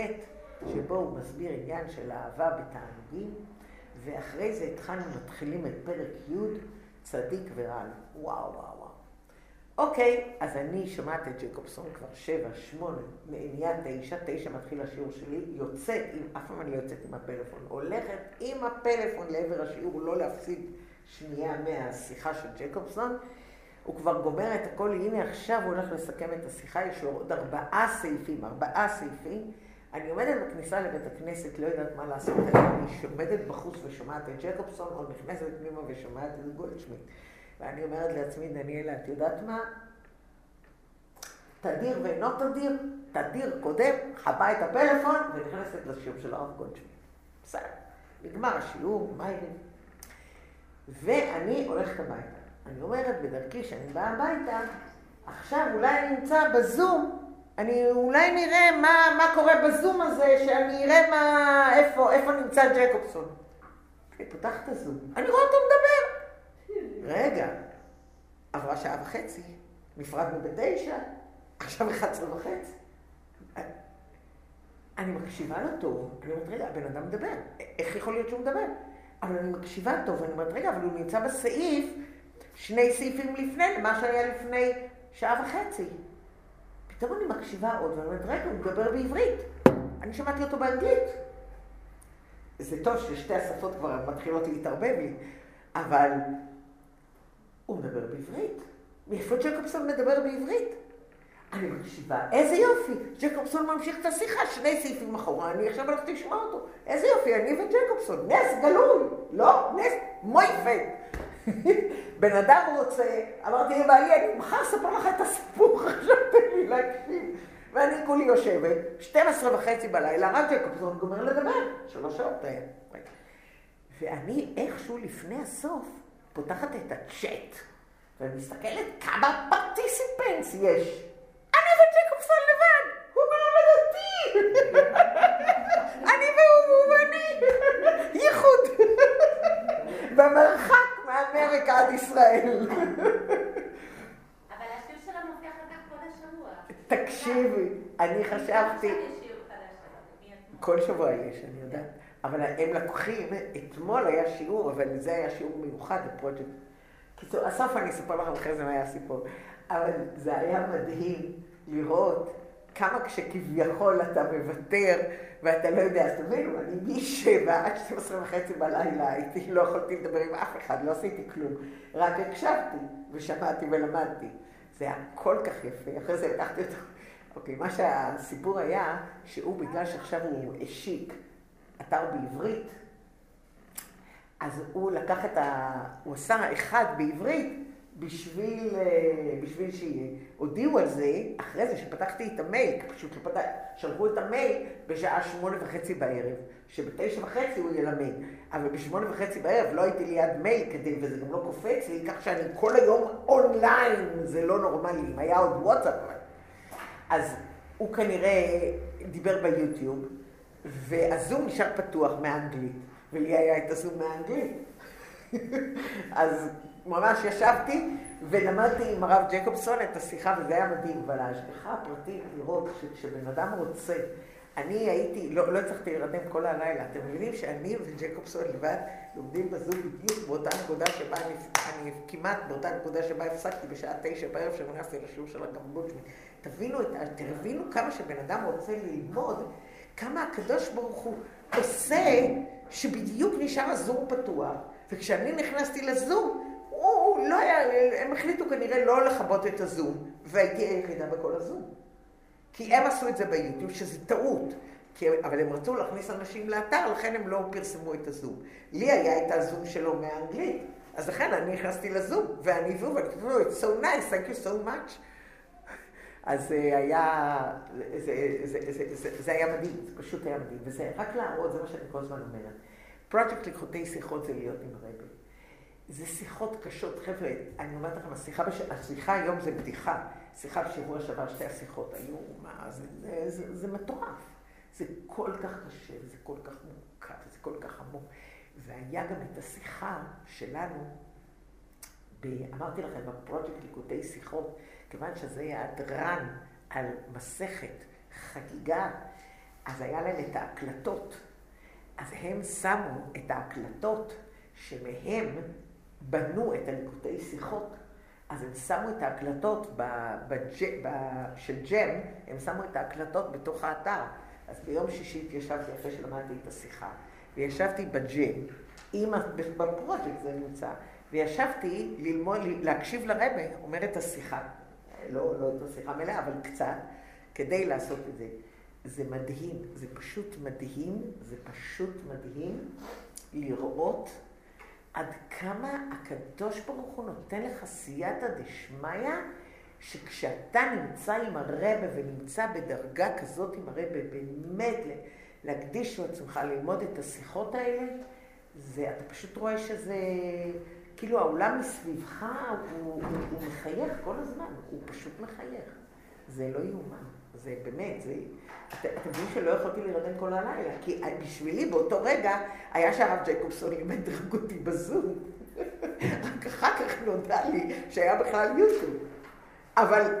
שבו הוא מסביר עניין של אהבה בתענוגים, ואחרי זה התחלנו, מתחילים את פרק י', צדיק ורע. וואו, וואו. אוקיי, אז אני שומעת את ג'קובסון כבר שבע, שמונה, נהיה תשע, תשע מתחיל השיעור שלי, יוצאת, עם, אף פעם אני לא יוצאת עם הפלאפון, הולכת עם הפלאפון לעבר השיעור, לא להפסיד שנייה מהשיחה של ג'קובסון. הוא כבר גומר את הכל, הנה עכשיו הוא הולך לסכם את השיחה, יש לו עוד ארבעה סעיפים, ארבעה סעיפים. אני עומדת בכניסה לבית הכנסת, לא יודעת מה לעשות, אני עומדת בחוץ ושומעת את ג'קובסון, או נכנסת פנימה ושומעת את גולדשמיט. ואני אומרת לעצמי, דניאלה, את יודעת מה? תדיר ואינו תדיר, תדיר קודם, חבה את הפלאפון ונכנסת לשיעור של הרב גולדשמיט. בסדר, נגמר השיעור, מה יהיה? ואני הולכת הביתה. אני אומרת בדרכי שאני באה הביתה, עכשיו אולי אני נמצא בזום, אני אולי נראה מה, מה קורה בזום הזה, שאני אראה מה, איפה, איפה נמצא ג'קובסון. אני פותחת את הזום, אני רואה אותו מדבר. רגע, עברה שעה וחצי, נפרדנו בתשע, עכשיו 11 וחצי. אני מקשיבה לו טוב, אני אומרת, רגע, הבן אדם מדבר, איך יכול להיות שהוא מדבר? אבל אני מקשיבה טוב, ואני אומרת, רגע, אבל הוא נמצא בסעיף, שני סעיפים לפני, למה שהיה לפני שעה וחצי. פתאום אני מקשיבה עוד, ואני אומרת, רגע, הוא מדבר בעברית. אני שמעתי אותו באנגלית. זה טוב ששתי השפות כבר מתחילות להתערבב לי, אבל הוא מדבר בעברית. מאיפה ג'קובסון מדבר בעברית? אני מקשיבה, איזה יופי, ג'קובסון ממשיך את השיחה, שני סעיפים אחורה, אני עכשיו הולכת לשמוע אותו. איזה יופי, אני וג'קובסון, נס גלוי, לא, נס מויפד. בן אדם רוצה, אמרתי לבעלי, אני מחר אספר לך את הסיפור, עכשיו תן לי להקשיב. ואני כולי יושבת, 12 וחצי בלילה, רק ג'קובסון גומר לדבר, שלוש שעות היה. ואני איכשהו לפני הסוף פותחת את הצ'אט, ומסתכלת כמה פרטיסיפנס יש. אני וג'קובסון לבד, הוא מלמד אותי. אני והוא ואני, ייחוד. במרחק מאמריקה עד ישראל. תקשיבי, אני חשבתי... כל שבוע יש, אני יודעת. אבל הם לקוחים, אתמול היה שיעור, אבל זה היה שיעור מיוחד לפרויקט. קיצור, הסוף אני אספר לכם אחרי זה מה היה הסיפור. אבל זה היה מדהים לראות כמה כשכביכול אתה מוותר ואתה לא יודע, אז תבינו, אני משבע עד 12 וחצי בלילה הייתי, לא יכולתי לדבר עם אף אחד, לא עשיתי כלום, רק הקשבתי ושמעתי ולמדתי. זה היה כל כך יפה, אחרי זה לקחתי אותו. אוקיי, מה שהסיפור היה, שהוא בגלל שעכשיו הוא השיק אתר בעברית, אז הוא לקח את ה... הוא עשה אחד בעברית בשביל, אה, בשביל שהודיעו על זה, אחרי זה שפתחתי את המייל, פשוט לא פתח, שלחו את המייל בשעה שמונה וחצי בערב, שבתשע וחצי הוא ילמד, אבל בשמונה וחצי בערב לא הייתי ליד מייל כדי, וזה גם לא קופץ לי, כך שאני כל היום אונליין, זה לא נורמלי, אם היה עוד וואטסאפ. אז הוא כנראה דיבר ביוטיוב, והזום נשאר פתוח מאנגלית, ולי היה את הזום מאנגלית. אז ממש ישבתי ולמדתי עם הרב ג'קובסון את השיחה, וזה היה מדהים, אבל ההשגחה הפרטית לראות שכשבן אדם רוצה, אני הייתי, לא, לא הצלחתי להירדם כל הלילה, אתם מבינים שאני וג'קובסון לבד לומדים בזום בדיוק באותה נקודה שבה אני, אני כמעט באותה נקודה שבה הפסקתי בשעה תשע בערב כשנכנסתי לשיעור של הגמבוצ'מי. תבינו, תבינו כמה שבן אדם רוצה ללמוד, כמה הקדוש ברוך הוא עושה שבדיוק נשאר הזום פתוח. וכשאני נכנסתי לזום, הוא לא היה, הם החליטו כנראה לא לכבות את הזום, והייתי היחידה בכל הזום. כי הם עשו את זה ביוטיוב, שזה טעות. כי, אבל הם רצו להכניס אנשים לאתר, לכן הם לא פרסמו את הזום. לי היה את הזום שלו מאנגלית, אז לכן אני נכנסתי לזום, ואני והוא, ואני כתבו it's so nice, thank you so much. אז זה היה, זה, זה, זה, זה, זה, זה היה מדהים, זה פשוט היה מדהים. וזה רק להראות, זה מה שאני כל הזמן אומרת. פרויקט לקחותי שיחות זה להיות עם הרבי. זה שיחות קשות. חבר'ה, אני אומרת לכם, השיחה, בש... השיחה היום זה בדיחה. שיחה בשבוע שעבר, שתי השיחות היו, מה, זה, זה, זה, זה מטורף. זה כל כך קשה, זה כל כך מורכב, זה כל כך עמוק. והיה גם את השיחה שלנו, ב... אמרתי לכם, בפרויקט ליקוטי שיחות, כיוון שזה היה הדרן על מסכת חגיגה, אז היה להם את ההקלטות. אז הם שמו את ההקלטות שמהם בנו את הליקוטי שיחות. אז הם שמו את ההקלטות בג', של ג'ם, הם שמו את ההקלטות בתוך האתר. אז ביום שישי התיישבתי אחרי שלמדתי את השיחה, וישבתי בג'ם, עם, בפרויקט זה נמצא, וישבתי ללמוד, להקשיב לרבה, אומר את השיחה. לא, לא את השיחה מלאה, אבל קצת, כדי לעשות את זה. זה מדהים, זה פשוט מדהים, זה פשוט מדהים לראות עד כמה הקדוש ברוך הוא נותן לך סייעתא דשמיא, שכשאתה נמצא עם הרבה ונמצא בדרגה כזאת עם הרבה, באמת להקדיש לעצמך ללמוד את השיחות האלה, זה, אתה פשוט רואה שזה, כאילו העולם מסביבך הוא, הוא, הוא מחייך כל הזמן, הוא פשוט מחייך. זה לא יאומן. זה באמת, זה... אתם מבינים שלא יכולתי להירדם כל הלילה, כי בשבילי באותו רגע היה שהרב ג'ייקובסון לימד דרג אותי בזום. רק אחר כך נודע לי שהיה בכלל יוטיוב. אבל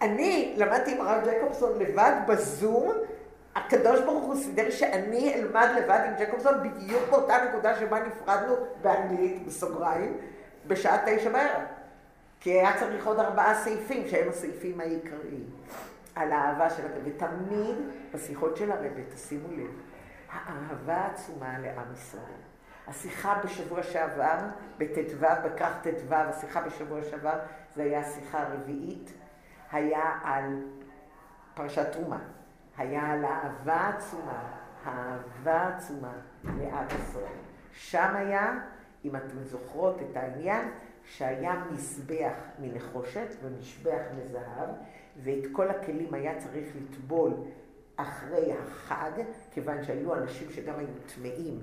אני למדתי עם הרב ג'ייקובסון לבד בזום, הקדוש ברוך הוא סידר שאני אלמד לבד עם ג'קובסון בדיוק באותה נקודה שבה נפרדנו באנגלית, בסוגריים, בשעה תשע בערב. כי היה צריך עוד ארבעה סעיפים, שהם הסעיפים העיקריים. על האהבה של הרבי. ותמיד בשיחות של הרבי, תשימו לב, האהבה העצומה לעם ישראל. השיחה בשבוע שעבר, בט"ו, בכך ט"ו, השיחה בשבוע שעבר, זו הייתה השיחה הרביעית, היה על פרשת תרומה. היה על אהבה עצומה, אהבה עצומה לעם ישראל. שם היה, אם אתם זוכרות את העניין, שהיה מזבח מנחושת ומשבח מזהב, ואת כל הכלים היה צריך לטבול אחרי החג, כיוון שהיו אנשים שגם היו טמאים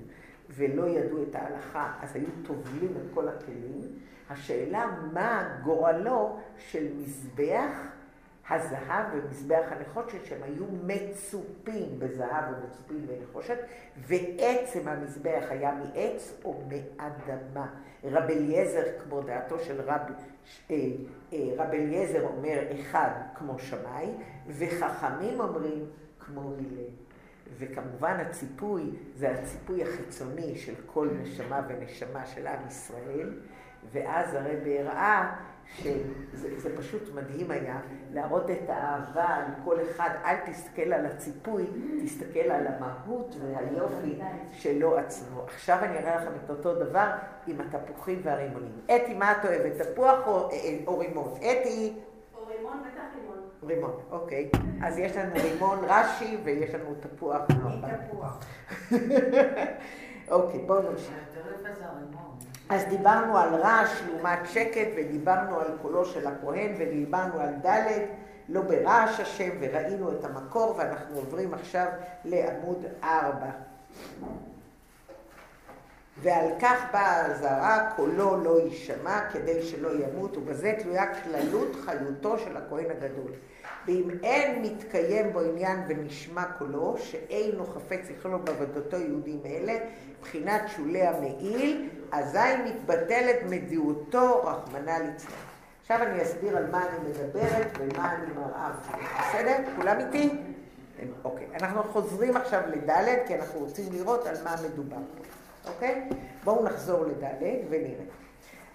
ולא ידעו את ההלכה, אז היו טובלים את כל הכלים. השאלה מה גורלו של מזבח הזהב ומזבח הנחושת שהם היו מצופים בזהב ומצופים בנחושת, ועצם המזבח היה מעץ או מאדמה. רב אליעזר, כמו דעתו של רב, אה, אה, רב אליעזר אומר אחד כמו שמאי, וחכמים אומרים כמו הלל. וכמובן הציפוי זה הציפוי החיצוני של כל נשמה ונשמה של עם ישראל, ואז הרבי הראה שזה פשוט מדהים היה להראות את האהבה לכל אחד, אל תסתכל על הציפוי, תסתכל על המהות והיופי שלו עצמו. עכשיו אני אראה לכם את אותו דבר עם התפוחים והרימונים. אתי, מה את אוהבת, תפוח או, אה, או רימון? אתי? או רימון, בטח רימון. רימון, אוקיי. אז יש לנו רימון רש"י ויש לנו תפוח. תפוח. אוקיי, בואו נמשיך. אז דיברנו על רעש לעומת שקט, ודיברנו על קולו של הכהן, ודיברנו על ד', לא ברעש השם, וראינו את המקור, ואנחנו עוברים עכשיו לעמוד 4. ועל כך באה האזהרה, קולו לא יישמע כדי שלא ימות, ובזה תלויה כללות חיותו של הכהן הגדול. ואם אין מתקיים בו עניין ונשמע קולו, שאינו חפץ לכלול בעבודתו יהודים אלה, מבחינת שולי המעיל, אזי מתבטלת מדיעותו, רחמנא ליצלן. עכשיו אני אסביר על מה אני מדברת ומה אני מראה. בסדר? כולם איתי? אוקיי. אנחנו חוזרים עכשיו לד' כי אנחנו רוצים לראות על מה מדובר. אוקיי? בואו נחזור לד' ונראה.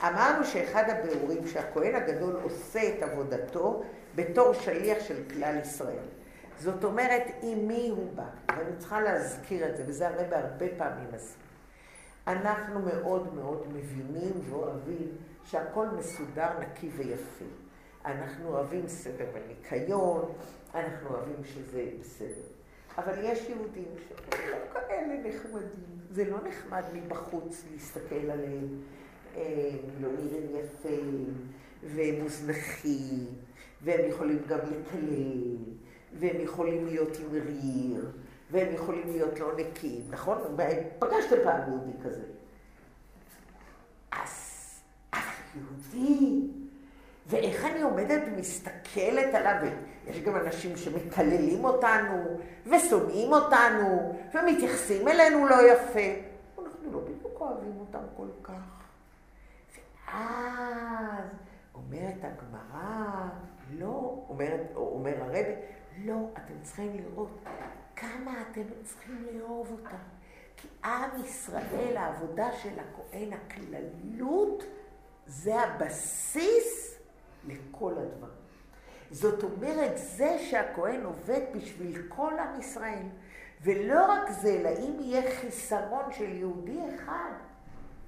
אמרנו שאחד הביאורים שהכהן הגדול עושה את עבודתו בתור שליח של כלל ישראל. זאת אומרת, עם מי הוא בא? ואני צריכה להזכיר את זה, וזה הרי בהרבה פעמים עשו. אנחנו מאוד מאוד מבינים ואוהבים שהכל מסודר, נקי ויפה. אנחנו אוהבים סדר וניקיון, אנחנו אוהבים שזה בסדר. אבל יש יהודים שהם לא כאלה נחמדים. זה לא נחמד מבחוץ להסתכל עליהם. הם לא נראים יפים, והם מוזנחים, והם יכולים גם לקלל, והם יכולים להיות עם ריר, והם יכולים להיות לא נקיים, נכון? פגשתם פעם יהודי כזה. אז, אז יהודי, ואיך אני עומדת ומסתכלת עליו, יש גם אנשים שמקללים אותנו, ושונאים אותנו, ומתייחסים אלינו לא יפה. אנחנו לא בדיוק אוהבים אותם כל כך. ואז אומרת הגמרא, לא, אומרת, אומר הרבי, לא, אתם צריכים לראות כמה אתם צריכים לאהוב אותם. כי עם ישראל, העבודה של הכהן, הכללות, זה הבסיס לכל הדברים. זאת אומרת, זה שהכהן עובד בשביל כל עם ישראל. ולא רק זה, אלא אם יהיה חיסרון של יהודי אחד,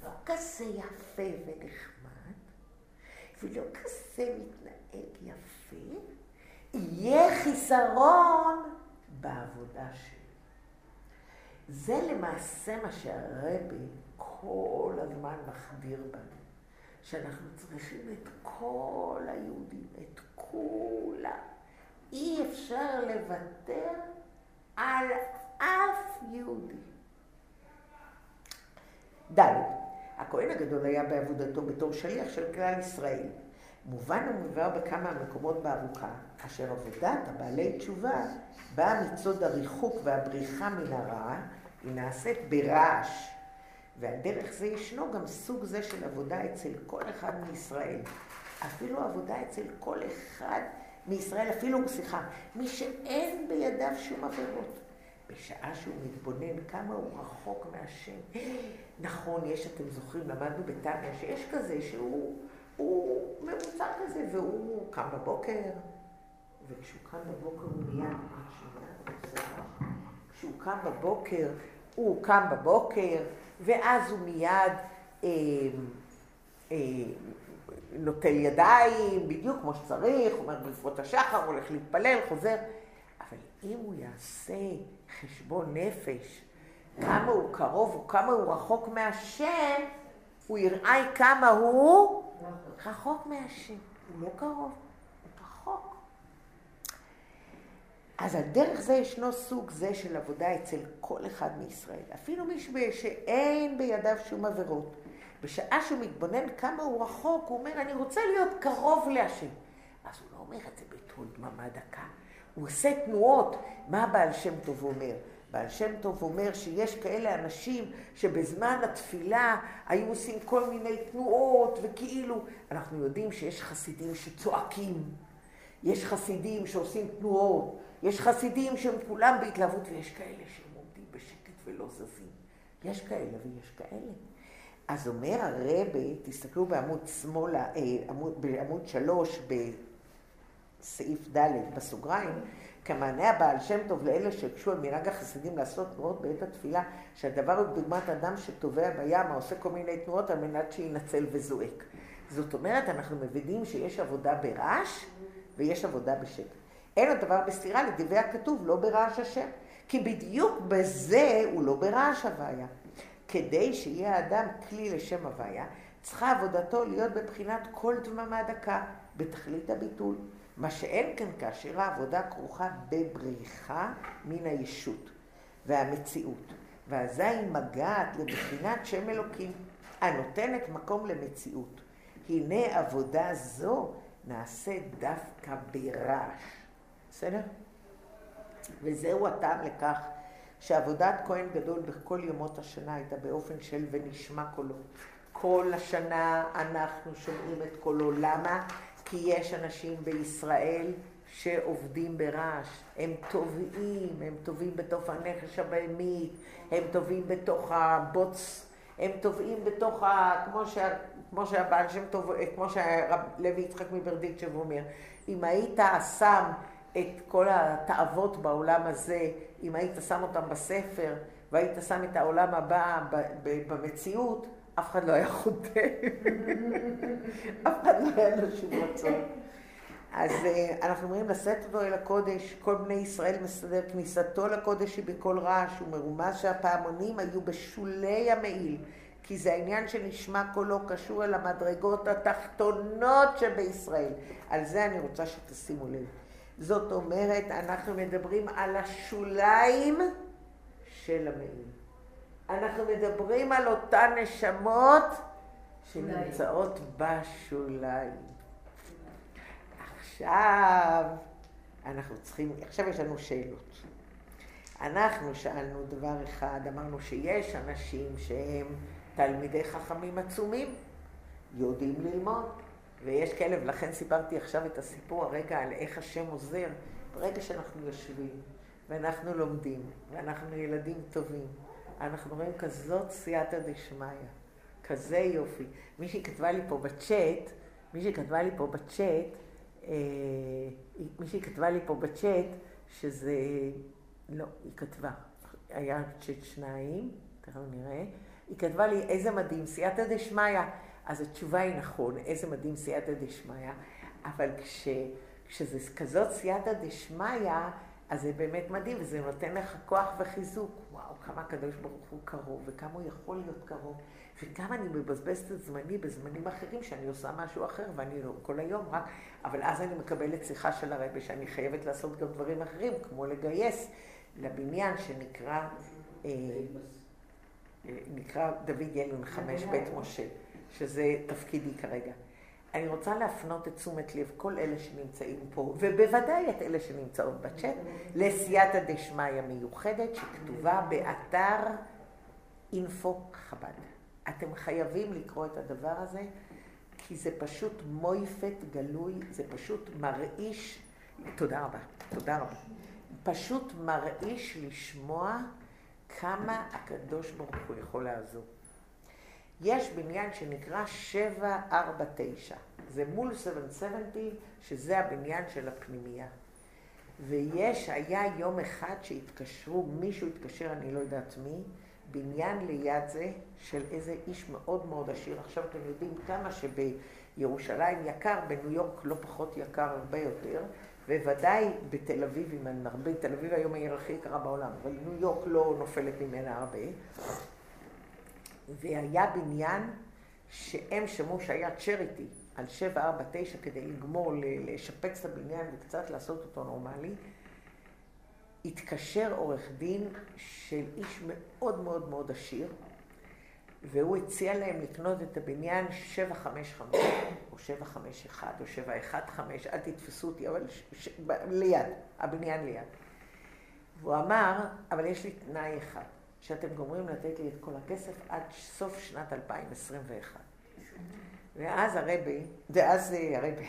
לא כזה יפה ונחמד, ולא כזה מתנהג יפה, יהיה חיסרון בעבודה שלי. זה למעשה מה שהרבי כל הזמן מחדיר בנו, שאנחנו צריכים את כל היהודים, את כולם. אי אפשר לוותר על אף יהודי. ד' הכהן הגדול היה בעבודתו בתור שליח של כלל ישראל. מובן ומובהר בכמה מקומות בארוכה, אשר עבודת הבעלי תשובה באה מצוד הריחוק והבריחה מן הרע, היא נעשית ברעש. ועל דרך זה ישנו גם סוג זה של עבודה אצל כל אחד מישראל. אפילו עבודה אצל כל אחד מישראל, אפילו, סליחה, מי שאין בידיו שום עבירות. בשעה שהוא מתבונן כמה הוא רחוק מהשם. נכון, יש, אתם זוכרים, למדנו בטניה, שיש כזה שהוא הוא ממוצע כזה, והוא קם בבוקר, וכשהוא קם בבוקר הוא מיד, כשהוא קם בבוקר, הוא קם בבוקר, ואז הוא מיד אה, אה, נוטל ידיים, בדיוק כמו שצריך, אומר בלפות השחר, הולך להתפלל, חוזר. אבל אם הוא יעשה חשבון נפש, כמה הוא קרוב וכמה הוא רחוק מהשם, הוא יראה כמה הוא רחוק מהשם. הוא לא קרוב, הוא רחוק. אז על דרך זה ישנו סוג זה של עבודה אצל כל אחד מישראל. אפילו מי שאין בידיו שום עבירות. בשעה שהוא מתבונן כמה הוא רחוק, הוא אומר, אני רוצה להיות קרוב להשם. אז הוא לא אומר את זה בתור דממה דקה. הוא עושה תנועות. מה הבעל שם טוב אומר? בעל שם טוב אומר שיש כאלה אנשים שבזמן התפילה היו עושים כל מיני תנועות וכאילו, אנחנו יודעים שיש חסידים שצועקים, יש חסידים שעושים תנועות, יש חסידים שהם כולם בהתלהבות ויש כאלה שהם עומדים בשקט ולא זזים. יש כאלה ויש כאלה. אז אומר הרבה, תסתכלו בעמוד שמאלה, אה, בעמוד שלוש, בסעיף ד' בסוגריים, כמענה הבעל שם טוב לאלה שהקשו על מנהג החסידים לעשות תנועות בעת התפילה, שהדבר הוא דוגמת אדם שטובע בים, העושה כל מיני תנועות על מנת שינצל וזועק. זאת אומרת, אנחנו מבינים שיש עבודה ברעש ויש עבודה בשקט. אין הדבר בסתירה לדברי הכתוב, לא ברעש השם. כי בדיוק בזה הוא לא ברעש הוויה. כדי שיהיה האדם כלי לשם הוויה, צריכה עבודתו להיות בבחינת כל דממה דקה, בתכלית הביטול. מה שאין כאן כאשר העבודה כרוכה בבריחה מן הישות והמציאות, ואזי מגעת לבחינת שם אלוקים, הנותנת מקום למציאות. הנה עבודה זו נעשית דווקא ברעש. בסדר? וזהו הטעם לכך שעבודת כהן גדול בכל ימות השנה הייתה באופן של ונשמע קולו. כל השנה אנחנו שומעים את קולו. למה? כי יש אנשים בישראל שעובדים ברעש, הם טובעים, הם טובעים בתוך הנכש הבהמית, הם טובעים בתוך הבוץ, הם טובעים בתוך ה... כמו, שה, כמו שהבעל שם טוב, כמו שהרב לוי יצחק מברדיצ'ב אומר, אם היית שם את כל התאוות בעולם הזה, אם היית שם אותם בספר, והיית שם את העולם הבא במציאות, אף אחד לא היה חוטא. אף אחד לא היה לו שום רצון. אז אה, אנחנו אומרים, לשאת אותו אל הקודש, כל בני ישראל מסדר כניסתו לקודש היא בקול רעש, ומרומז שהפעמונים היו בשולי המעיל, כי זה העניין שנשמע קולו קשור אל המדרגות התחתונות שבישראל. על זה אני רוצה שתשימו לב. זאת אומרת, אנחנו מדברים על השוליים של המעיל. אנחנו מדברים על אותן נשמות שנמצאות בשוליים. עכשיו אנחנו צריכים, עכשיו יש לנו שאלות. אנחנו שאלנו דבר אחד, אמרנו שיש אנשים שהם תלמידי חכמים עצומים, יודעים ללמוד, ויש כאלה, ולכן סיפרתי עכשיו את הסיפור הרגע על איך השם עוזר. ברגע שאנחנו יושבים, ואנחנו לומדים, ואנחנו ילדים טובים, אנחנו רואים כזאת סייעתא דשמיא, כזה יופי. מישהי כתבה לי פה בצ'אט, מישהי כתבה לי פה בצ'אט, אה, מישהי כתבה לי פה בצ'אט שזה, לא, היא כתבה, היה צ'אט שניים, תכף נראה, היא כתבה לי איזה מדהים, סייעתא דשמיא. אז התשובה היא נכון, איזה מדהים סייעתא דשמיא, אבל כש, כשזה כזאת סייעתא דשמיא, אז זה באמת מדהים, וזה נותן לך כוח וחיזוק. וואו, כמה הקדוש ברוך הוא קרוב, וכמה הוא יכול להיות קרוב, וכמה אני מבזבזת את זמני בזמנים אחרים, שאני עושה משהו אחר, ואני לא כל היום רק... אבל אז אני מקבלת שיחה של הרבי, שאני חייבת לעשות גם דברים אחרים, כמו לגייס לבניין שנקרא... אה, נקרא דוד ילון חמש בית משה, שזה תפקידי כרגע. אני רוצה להפנות את תשומת לב כל אלה שנמצאים פה, ובוודאי את אלה שנמצאות בצ'אט, לסייעתא דשמיא מיוחדת שכתובה באתר אינפו חב"ד. אתם חייבים לקרוא את הדבר הזה, כי זה פשוט מויפת גלוי, זה פשוט מרעיש, תודה רבה, תודה רבה. פשוט מרעיש לשמוע כמה הקדוש ברוך הוא יכול לעזור. יש בניין שנקרא 749, זה מול 770, שזה הבניין של הפנימייה. ויש, היה יום אחד שהתקשרו, מישהו התקשר, אני לא יודעת מי, בניין ליד זה של איזה איש מאוד מאוד עשיר. עכשיו אתם יודעים כמה שבירושלים יקר, בניו יורק לא פחות יקר, הרבה יותר, ובוודאי בתל אביב, אם אני מרבה, תל אביב היום העיר הכי יקרה בעולם, אבל ניו יורק לא נופלת ממנה הרבה. והיה בניין שהם שמעו שהיה צ'ריטי על 749 כדי לגמור, לשפץ את הבניין וקצת לעשות אותו נורמלי. התקשר עורך דין של איש מאוד מאוד מאוד עשיר, והוא הציע להם לקנות את הבניין 755 או 751 או 715, אל תתפסו אותי, אבל ש... ש... ליד, הבניין ליד. והוא אמר, אבל יש לי תנאי אחד, שאתם גומרים לתת לי את כל הכסף עד סוף שנת 2021. ואז הרבי, ואז הרבי,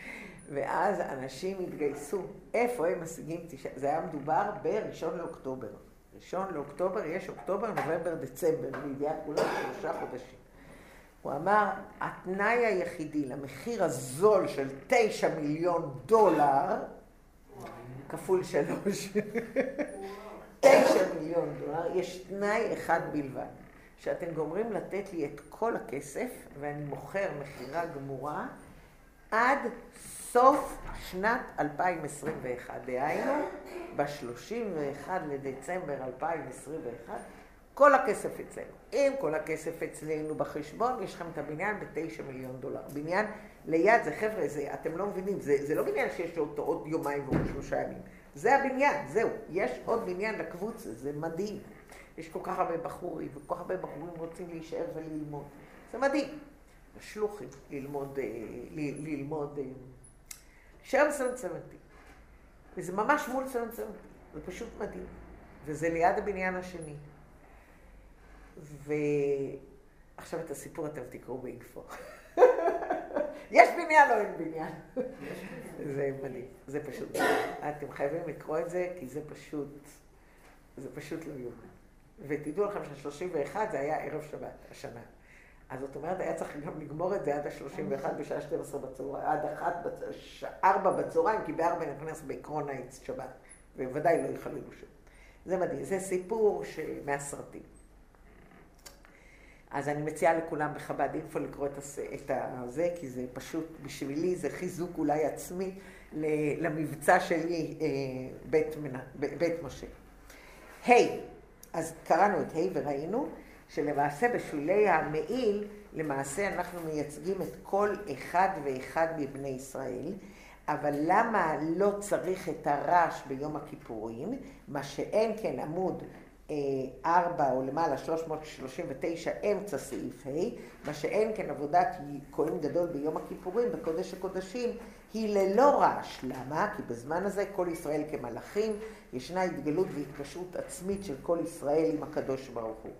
ואז אנשים התגייסו. איפה הם משיגים תשעה? זה היה מדובר בראשון לאוקטובר. ראשון לאוקטובר, יש אוקטובר, נובמבר, דצמבר, לידיעת כולם שלושה חודשים. הוא אמר, התנאי היחידי למחיר הזול של תשע מיליון דולר, כפול שלוש, תשע מיליון דולר, יש תנאי אחד בלבד, שאתם גומרים לתת לי את כל הכסף, ואני מוכר מכירה גמורה, עד סוף שנת 2021, דהיינו, ב-31 לדצמבר 2021, כל הכסף אצלנו. אם כל הכסף אצלנו בחשבון, יש לכם את הבניין ב-9 מיליון דולר. בניין ליד זה, חבר'ה, זה, אתם לא מבינים, זה, זה לא בניין שיש לו אותו עוד יומיים ועוד שלושה ימים. זה הבניין, זהו. יש עוד בניין לקבוצה, זה מדהים. יש כל כך הרבה בחורים, וכל כך הרבה בחורים רוצים להישאר וללמוד. זה מדהים. שלוחים, ללמוד, אה, ללמוד, אה, שם סנצמנטי. וזה ממש מול סנצמנטי, זה פשוט מדהים. וזה ליד הבניין השני. ועכשיו את הסיפור אתם תקראו באינפו. יש בניין או אין בניין? זה מדהים, זה פשוט, אתם חייבים לקרוא את זה, כי זה פשוט, זה פשוט לא יאומן. ותדעו לכם שה-31 זה היה ערב שבת, השנה. אז זאת אומרת, היה צריך גם לגמור את זה עד ה-31 בשעה 12 בצהריים, עד 1, 4 בצהריים, כי ב-4 נכנס בעקרון העץ שבת, ובוודאי לא יחללו שם. זה מדהים, זה סיפור מהסרטים. אז אני מציעה לכולם בחב"ד אינפו לקרוא את, הס... את זה, כי זה פשוט, בשבילי זה חיזוק אולי עצמי למבצע שלי, אה, בית, מנה, בית משה. hey, אז קראנו את hey וראינו שלמעשה בשבילי המעיל, למעשה אנחנו מייצגים את כל אחד ואחד מבני ישראל, אבל למה לא צריך את הרעש ביום הכיפורים, מה שאין כן עמוד 4 או למעלה 339 אמצע סעיף ה', מה שאין כן עבודת כהן גדול ביום הכיפורים בקודש הקודשים היא ללא רעש. למה? כי בזמן הזה כל ישראל כמלאכים, ישנה התגלות והתקשרות עצמית של כל ישראל עם הקדוש ברוך הוא.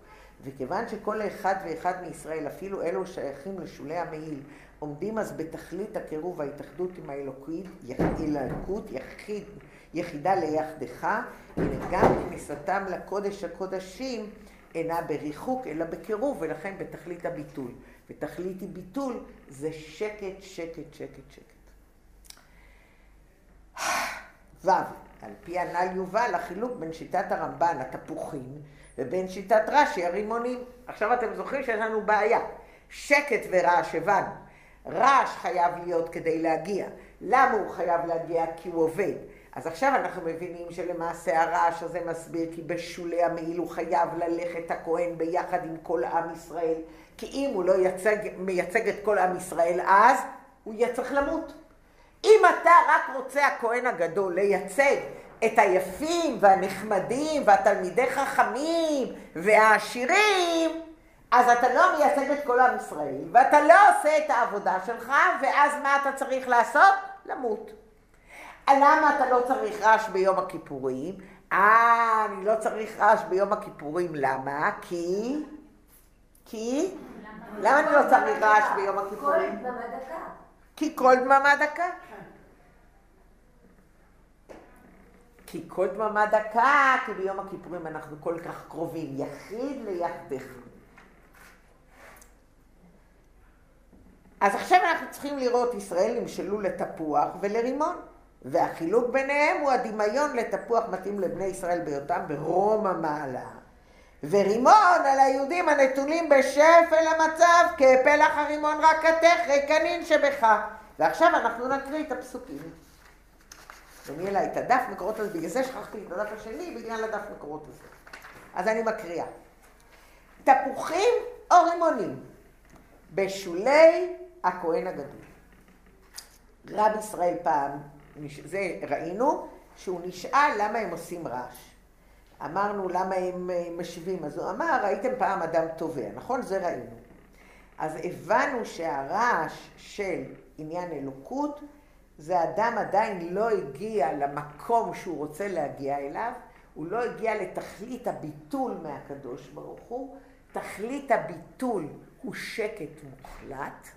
וכיוון שכל אחד ואחד מישראל, אפילו אלו שייכים לשולי המעיל, עומדים אז בתכלית הקירוב וההתאחדות עם האלוקות, יחיד, יחידה ליחדך, הנה גם כניסתם לקודש הקודשים אינה בריחוק אלא בקירוב, ולכן בתכלית הביטול. ותכלית ביטול זה שקט, שקט, שקט, שקט. ו', על פי הנ"ל יובל החילוק בין שיטת הרמב"ן, התפוחים, ובין שיטת רש"י, הרימונים. עכשיו אתם זוכרים שיש לנו בעיה. שקט ורעש הבנו. רעש חייב להיות כדי להגיע. למה הוא חייב להגיע? כי הוא עובד. אז עכשיו אנחנו מבינים שלמעשה הרעש הזה מסביר כי בשולי המעיל הוא חייב ללכת הכהן ביחד עם כל עם ישראל, כי אם הוא לא יצג, מייצג את כל עם ישראל אז, הוא יהיה צריך למות. אם אתה רק רוצה הכהן הגדול לייצג את היפים והנחמדים והתלמידי חכמים והעשירים, אז אתה לא מייצג את כל עם ישראל, ואתה לא עושה את העבודה שלך, ואז מה אתה צריך לעשות? למות. למה אתה לא צריך רעש ביום הכיפורים? אה, אני לא צריך רעש ביום הכיפורים, למה? כי... כי? למה אני לא צריך רעש ביום הכיפורים? כי כל דממה דקה. כי כל דממה דקה, כי ביום הכיפורים אנחנו כל כך קרובים, יחיד ליחדך. אז עכשיו אנחנו צריכים לראות ישראל נמשלו לתפוח ולרימון. והחילוק ביניהם הוא הדמיון לתפוח מתאים לבני ישראל בהיותם ברום המעלה. ורימון על היהודים הנתונים בשפל המצב, כפלח הרימון רק כתך, ריקנין שבך. ועכשיו אנחנו נקריא את הפסוקים. תביא אליי את הדף מקורות הזה, בגלל זה שכחתי את הדף השני, בגלל הדף מקורות הזה. אז אני מקריאה. תפוחים או רימונים בשולי הכהן הגדול. רב ישראל פעם, זה ראינו, שהוא נשאל למה הם עושים רעש. אמרנו למה הם אה, משיבים, אז הוא אמר, ראיתם פעם אדם תובע, נכון? זה ראינו. אז הבנו שהרעש של עניין אלוקות, זה אדם עדיין לא הגיע למקום שהוא רוצה להגיע אליו, הוא לא הגיע לתכלית הביטול מהקדוש ברוך הוא, תכלית הביטול הוא שקט מוחלט,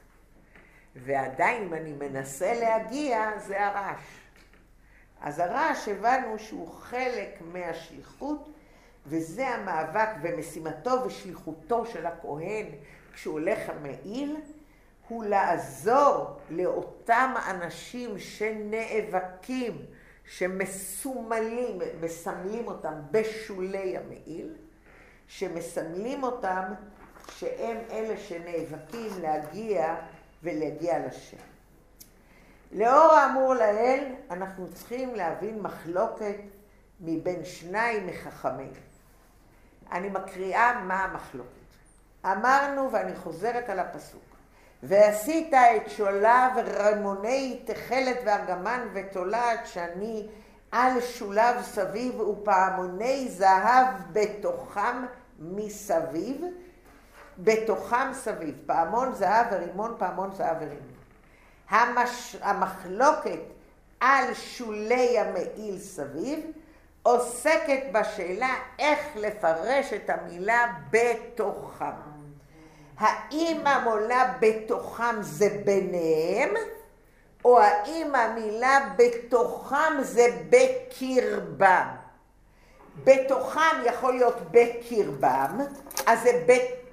ועדיין אם אני מנסה להגיע, זה הרעש. אז הרעש הבנו שהוא חלק מהשליחות, וזה המאבק ומשימתו ושליחותו של הכהן כשהוא הולך המעיל, הוא לעזור לאותם אנשים שנאבקים, שמסומלים, מסמלים אותם בשולי המעיל, שמסמלים אותם שהם אלה שנאבקים להגיע ולהגיע לשם. לאור האמור לעיל, אנחנו צריכים להבין מחלוקת מבין שניים מחכמים. אני מקריאה מה המחלוקת. אמרנו, ואני חוזרת על הפסוק, ועשית את שולב רמוני תכלת וארגמן ותולעת שני על שולב סביב ופעמוני זהב בתוכם מסביב, בתוכם סביב, פעמון זהב ורימון, פעמון זהב ורימון. המש... המחלוקת על שולי המעיל סביב עוסקת בשאלה איך לפרש את המילה בתוכם. האם המולה בתוכם זה ביניהם, או האם המילה בתוכם זה בקרבם? בתוכם יכול להיות בקרבם, אז זה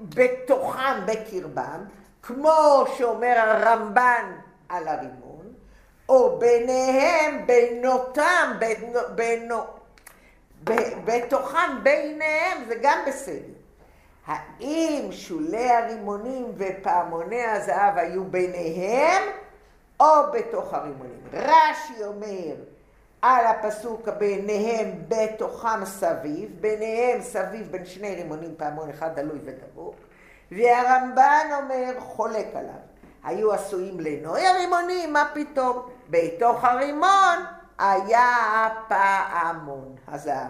בתוכם בקרבם, כמו שאומר הרמב"ן על הרימון, או ביניהם, בינותם, בינו, בינו, ב, בתוכם, ביניהם, זה גם בסדר. האם שולי הרימונים ופעמוני הזהב היו ביניהם או בתוך הרימונים? רש"י אומר על הפסוק ביניהם בתוכם סביב, ביניהם סביב בין שני רימונים פעמון אחד דלוי ודבוק, והרמב"ן אומר חולק עליו. היו עשויים לנוי הרימונים, מה פתאום? בתוך הרימון היה הפעמון, הזהב.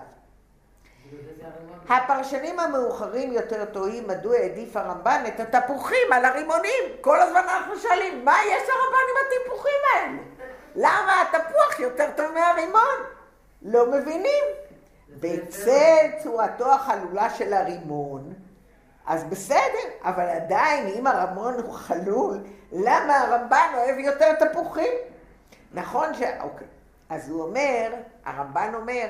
הפרשנים המאוחרים יותר טועים מדוע העדיף הרמב"ן את התפוחים על הרימונים. כל הזמן אנחנו שואלים, מה יש לרמב"ן עם התפוחים האלה? למה התפוח יותר טוב מהרימון? לא מבינים. בצל צורתו החלולה של הרימון, אז בסדר, אבל עדיין אם הרמון הוא חלול, למה הרמב"ן אוהב יותר תפוחים? נכון ש... אוקיי. אז הוא אומר, הרמב"ן אומר,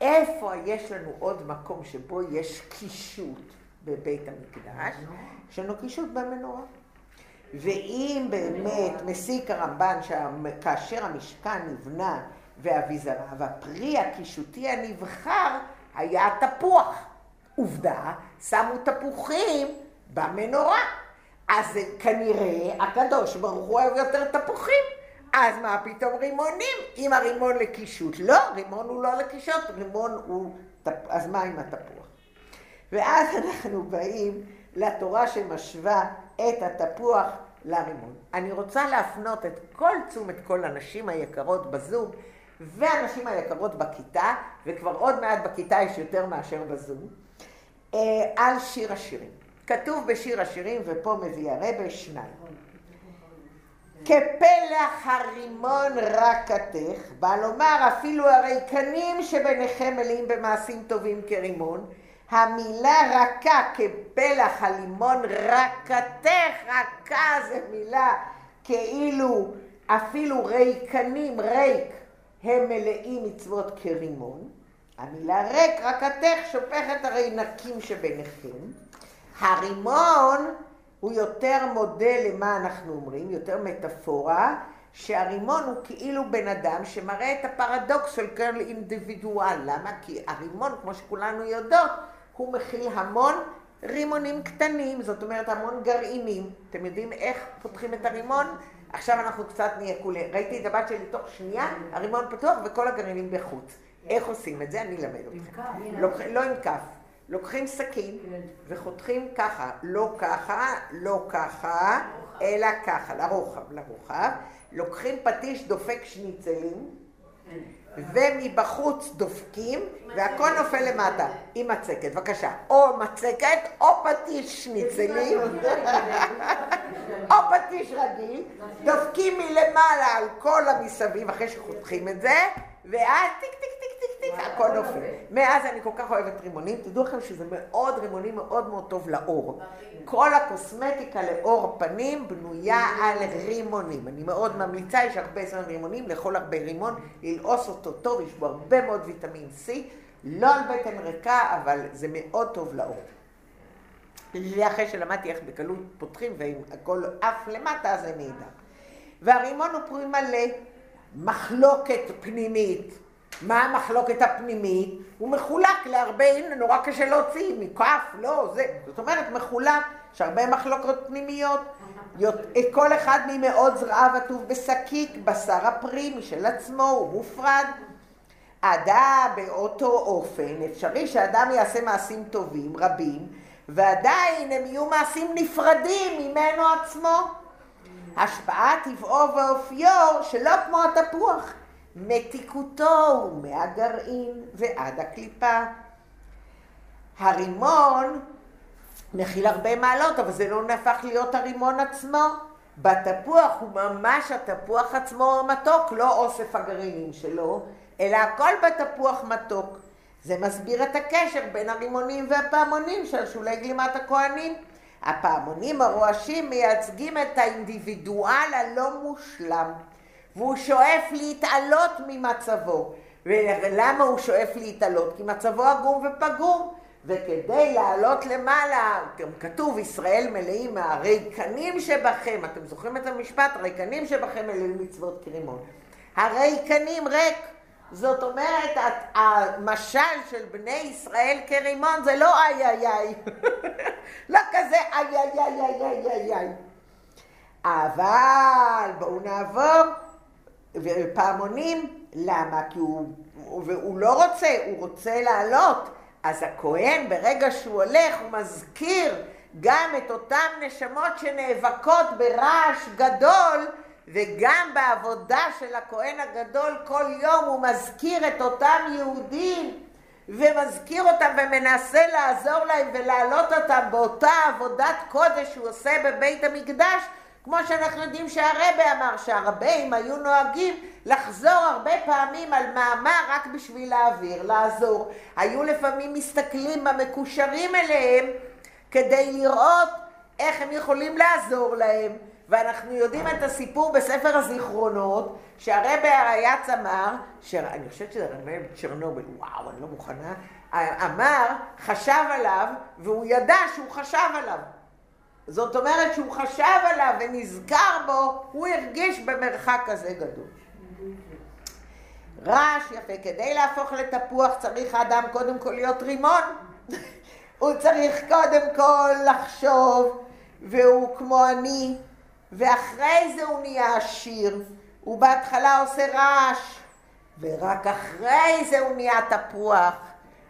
איפה יש לנו עוד מקום שבו יש קישוט בבית המקדש? יש לנו קישוט במנורה. ואם באמת מסיק הרמב"ן שכאשר המשכן נבנה ואביזריו, הפרי הקישוטי הנבחר היה התפוח. עובדה, שמו תפוחים במנורה. אז כנראה הקדוש ברוך הוא אוהב יותר תפוחים. אז מה פתאום רימונים? אם הרימון לקישוט. לא, רימון הוא לא לקישוט, רימון הוא... אז מה עם התפוח? ואז אנחנו באים לתורה שמשווה את התפוח לרימון. אני רוצה להפנות את כל תשומת כל הנשים היקרות בזום והנשים היקרות בכיתה, וכבר עוד מעט בכיתה יש יותר מאשר בזום, אה, על שיר השירים. כתוב בשיר השירים, ופה מביא הרבה שניים. כפלח הרימון רקתך, בא לומר אפילו הריקנים שביניכם מלאים במעשים טובים כרימון, המילה רכה כפלח הלימון רקתך, רכה זה מילה כאילו אפילו ריקנים, ריק, הם מלאים מצוות כרימון. המילה ריק, רקתך, שופכת הרינקים שביניכם. הרימון הוא יותר מודל למה אנחנו אומרים, יותר מטאפורה, שהרימון הוא כאילו בן אדם שמראה את הפרדוקס של כל אינדיבידואל. למה? כי הרימון, כמו שכולנו יודעות, הוא מכיל המון רימונים קטנים, זאת אומרת המון גרעינים. אתם יודעים איך פותחים את הרימון? עכשיו אנחנו קצת נהיה כולי. ראיתי את הבת שלי תוך שנייה, הרימון פתוח וכל הגרעינים בחוץ. איך עושים את זה? אני אלמד אתכם. לא עם כף. לוקחים סכין וחותכים ככה, לא ככה, לא ככה, אלא ככה, לרוחב, לרוחב. לוקחים פטיש דופק שניצלים, ומבחוץ דופקים, והכל נופל למטה, עם מצקת. בבקשה, או מצקת, או פטיש שניצלים, או פטיש רגיל, דופקים מלמעלה על כל המסביב, אחרי שחותכים את זה, ואז טיק טיק טיק טיק, הכל נופל. מאז אני כל כך אוהבת רימונים, תדעו לכם שזה מאוד רימונים מאוד מאוד טוב לעור. כל הקוסמטיקה לעור פנים בנויה על רימונים. אני מאוד ממליצה, יש הרבה זמן רימונים, לאכול הרבה רימון, ללעוס אותו טוב, יש בו הרבה מאוד ויטמין C, לא על בטן ריקה, אבל זה מאוד טוב לאור. זה אחרי שלמדתי איך בקלות פותחים ואם הכל עף למטה, זה נהדר. והרימון הוא פרי מלא, מחלוקת פנימית. מה המחלוקת הפנימית? הוא מחולק להרבה, הנה נורא קשה להוציא, מכף, לא, זה, זאת אומרת מחולק, יש הרבה מחלוקות פנימיות, כל אחד ממאות זרעיו עטוב בשקיק, בשר הפרי משל עצמו, הוא מופרד. אדם באותו אופן, אפשרי שאדם יעשה מעשים טובים, רבים, ועדיין הם יהיו מעשים נפרדים ממנו עצמו. השפעת טבעו ואופיו שלא כמו התפוח. מתיקותו מהגרעין ועד הקליפה. הרימון מכיל הרבה מעלות, אבל זה לא נהפך להיות הרימון עצמו. בתפוח הוא ממש התפוח עצמו המתוק, לא אוסף הגרעינים שלו, אלא הכל בתפוח מתוק. זה מסביר את הקשר בין הרימונים והפעמונים של שולי גלימת הכהנים. הפעמונים הרועשים מייצגים את האינדיבידואל הלא מושלם. והוא שואף להתעלות ממצבו. ולמה הוא שואף להתעלות? כי מצבו עגום ופגום. וכדי לעלות למעלה, גם כתוב, ישראל מלאים מהריקנים שבכם, אתם זוכרים את המשפט? הריקנים שבכם מלאים מצוות כרימון. הריקנים ריק. זאת אומרת, המשל של בני ישראל כרימון זה לא איי איי איי. לא כזה איי איי איי איי איי איי. אבל בואו נעבור ופעמונים, למה? כי הוא, הוא לא רוצה, הוא רוצה לעלות. אז הכהן, ברגע שהוא הולך, הוא מזכיר גם את אותן נשמות שנאבקות ברעש גדול, וגם בעבודה של הכהן הגדול כל יום הוא מזכיר את אותם יהודים ומזכיר אותם ומנסה לעזור להם ולהעלות אותם באותה עבודת קודש שהוא עושה בבית המקדש כמו שאנחנו יודעים שהרבה אמר שהרבים היו נוהגים לחזור הרבה פעמים על מאמר רק בשביל להעביר, לעזור. היו לפעמים מסתכלים במקושרים אליהם כדי לראות איך הם יכולים לעזור להם. ואנחנו יודעים את הסיפור בספר הזיכרונות, שהרבה הרייץ אמר, אני חושבת שזה רבי צ'רנובל, וואו, אני לא מוכנה, אמר, חשב עליו, והוא ידע שהוא חשב עליו. זאת אומרת שהוא חשב עליו ונזכר בו, הוא הרגיש במרחק כזה גדול. רעש יפה, כדי להפוך לתפוח צריך האדם קודם כל להיות רימון. הוא צריך קודם כל לחשוב, והוא כמו אני, ואחרי זה הוא נהיה עשיר. הוא בהתחלה עושה רעש, ורק אחרי זה הוא נהיה תפוח,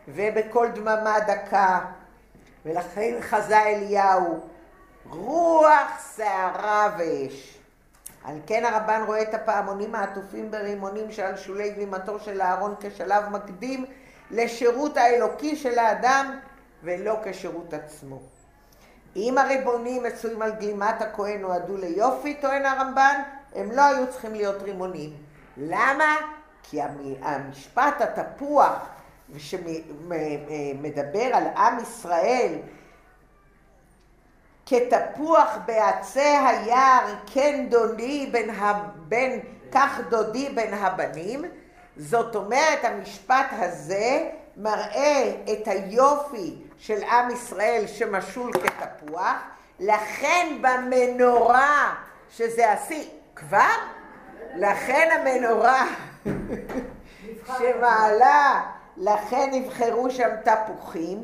ובקול דממה דקה. ולכן חזה אליהו, רוח שערה ואש. על כן הרבן רואה את הפעמונים העטופים ברימונים שעל שולי גלימתו של אהרון כשלב מקדים לשירות האלוקי של האדם ולא כשירות עצמו. אם הריבונים מצויים על גלימת הכהן נועדו ליופי, טוען הרמב"ן, הם לא היו צריכים להיות רימונים. למה? כי המשפט התפוח שמדבר על עם ישראל כתפוח בעצי היער, כן דודי בין, בין, כך דודי בין הבנים, זאת אומרת המשפט הזה מראה את היופי של עם ישראל שמשול כתפוח, לכן במנורה, שזה השיא, כבר? לכן המנורה שמעלה, לכן נבחרו שם תפוחים,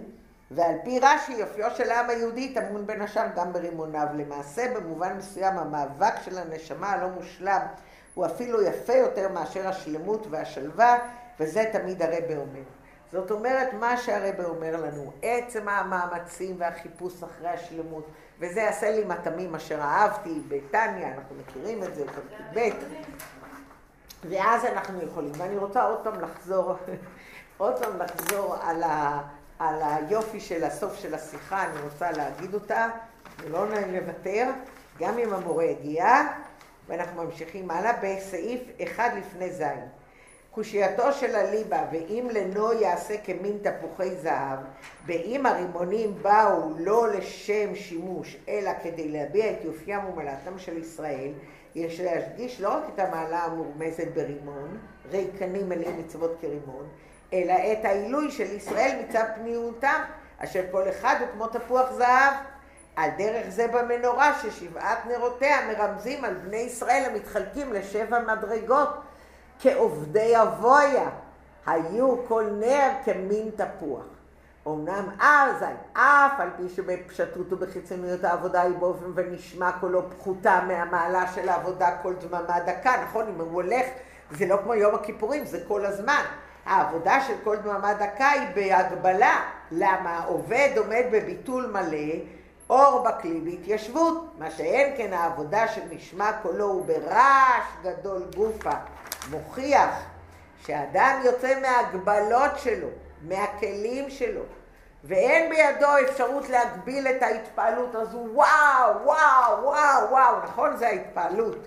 ועל פי רש"י יופיו של העם היהודי טמון בין השאר גם ברימוניו. למעשה במובן מסוים המאבק של הנשמה הלא מושלם הוא אפילו יפה יותר מאשר השלמות והשלווה, וזה תמיד הרבה אומר. זאת אומרת, מה שהרבה אומר לנו, עצם המאמצים והחיפוש אחרי השלמות, וזה יעשה לי מטעמים אשר אהבתי בטניה, אנחנו מכירים את זה, ב', ואז אנחנו יכולים. ואני רוצה עוד פעם לחזור, עוד פעם לחזור על, ה, על היופי של הסוף של השיחה, אני רוצה להגיד אותה, ולא נוותר, גם אם המורה הגיע, ואנחנו ממשיכים הלאה בסעיף אחד לפני זין. קושייתו של הליבה, ואם לנו יעשה כמין תפוחי זהב, ואם הרימונים באו לא לשם שימוש, אלא כדי להביע את יופיים ומלאתם של ישראל, יש להדגיש לא רק את המעלה המורמזת ברימון, ריקנים מלאים מצוות כרימון, אלא את העילוי של ישראל מצד פניותם, אשר כל אחד הוא כמו תפוח זהב. על דרך זה במנורה ששבעת נרותיה מרמזים על בני ישראל המתחלקים לשבע מדרגות. כעובדי אבויה, היו כל נר כמין תפוח. אמנם אז, אף על פי שבפשטות ובחיצוניות העבודה היא באופן ונשמע קולו פחותה מהמעלה של העבודה כל דממה דקה, נכון? אם הוא הולך, זה לא כמו יום הכיפורים, זה כל הזמן. העבודה של כל דממה דקה היא בהגבלה. למה? עובד עומד בביטול מלא, אור בכלי בהתיישבות, מה שאין כן העבודה של נשמע קולו הוא ברעש גדול גופה. מוכיח שאדם יוצא מהגבלות שלו, מהכלים שלו, ואין בידו אפשרות להגביל את ההתפעלות הזו, וואו, וואו, וואו, וואו, נכון? זה ההתפעלות.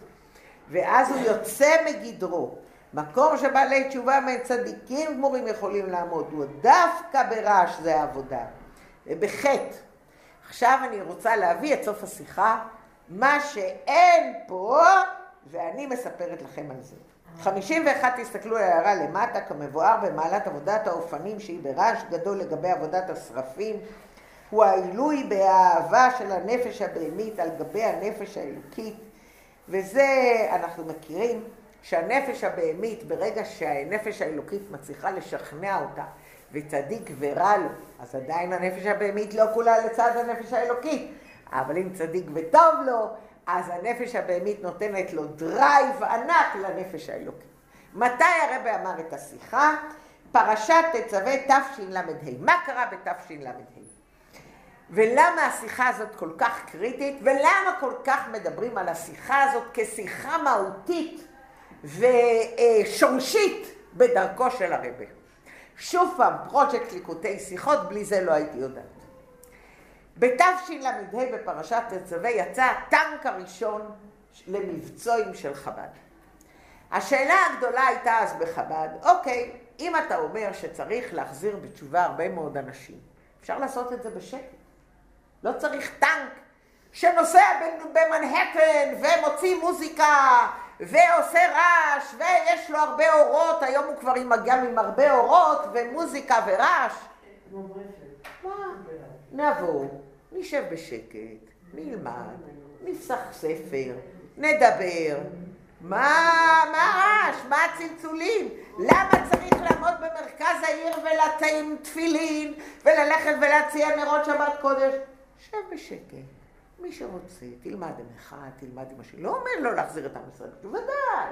ואז הוא יוצא מגדרו. מקום שבעלי תשובה צדיקים גמורים יכולים לעמוד, הוא דווקא ברעש זה העבודה, ובחטא. עכשיו אני רוצה להביא את סוף השיחה, מה שאין פה, ואני מספרת לכם על זה. 51 תסתכלו על ההערה למטה, כמבואר במעלת עבודת האופנים שהיא ברעש גדול לגבי עבודת השרפים, הוא העילוי באהבה של הנפש הבהמית על גבי הנפש האלוקית, וזה אנחנו מכירים שהנפש הבהמית, ברגע שהנפש האלוקית מצליחה לשכנע אותה וצדיק ורע לו, אז עדיין הנפש הבהמית לא כולה לצד הנפש האלוקית, אבל אם צדיק וטוב לו, אז הנפש הבהמית נותנת לו דרייב ענק לנפש האלוקית. מתי הרבי אמר את השיחה? פרשת תצווה תשל"ה. מה קרה בתשל"ה? ולמה השיחה הזאת כל כך קריטית, ולמה כל כך מדברים על השיחה הזאת כשיחה מהותית ושורשית בדרכו של הרבי. שוב פעם, פרויקט ליקוטי שיחות, בלי זה לא הייתי יודעת. בתשל"ה בפרשת תצווה יצא הטנק הראשון למבצועים של חב"ד. השאלה הגדולה הייתה אז בחב"ד, אוקיי, אם אתה אומר שצריך להחזיר בתשובה הרבה מאוד אנשים, אפשר לעשות את זה בשקט. לא צריך טנק שנוסע במנהטן ומוציא מוזיקה ועושה רעש ויש לו הרבה אורות, היום הוא כבר גם עם הרבה אורות ומוזיקה ורעש. נבוא, נשב בשקט, נלמד, נפסח ספר, נדבר. מה, מה הרעש? מה הצלצולים? למה צריך לעמוד במרכז העיר ולתאים תפילין וללכת ולהציע נרות שבת קודש? שב בשקט. מי שרוצה, תלמד עם אחד, תלמד עם השני. לא אומר לא להחזיר את עם ישראל, בוודאי.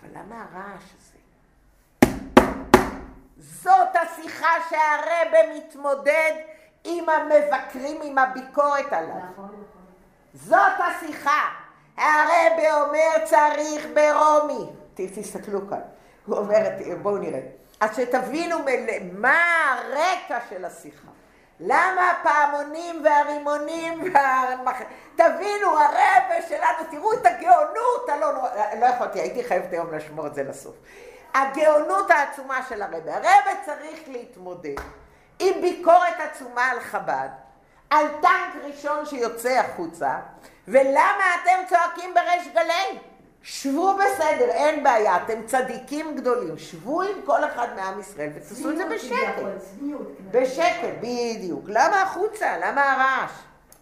אבל למה הרעש הזה? זאת השיחה שהרבה מתמודד עם המבקרים, עם הביקורת עליו. נכון, נכון. זאת השיחה. הרבי אומר צריך ברומי. תסתכלו כאן. הוא אומר, בואו נראה. אז שתבינו מה הרקע של השיחה. למה הפעמונים והרימונים והמח... תבינו, הרבה שלנו, תראו את הגאונות הלא נורא... לא יכולתי, הייתי חייבת היום לשמור את זה לסוף. הגאונות העצומה של הרבה. הרבה צריך להתמודד עם ביקורת עצומה על חב"ד, על טנק ראשון שיוצא החוצה, ולמה אתם צועקים בריש גלי? שבו בסדר, אין בעיה, אתם צדיקים גדולים, שבו עם כל אחד מעם ישראל ותעשו את זה בשקט. בשקט, בדיוק. למה החוצה? למה הרעש?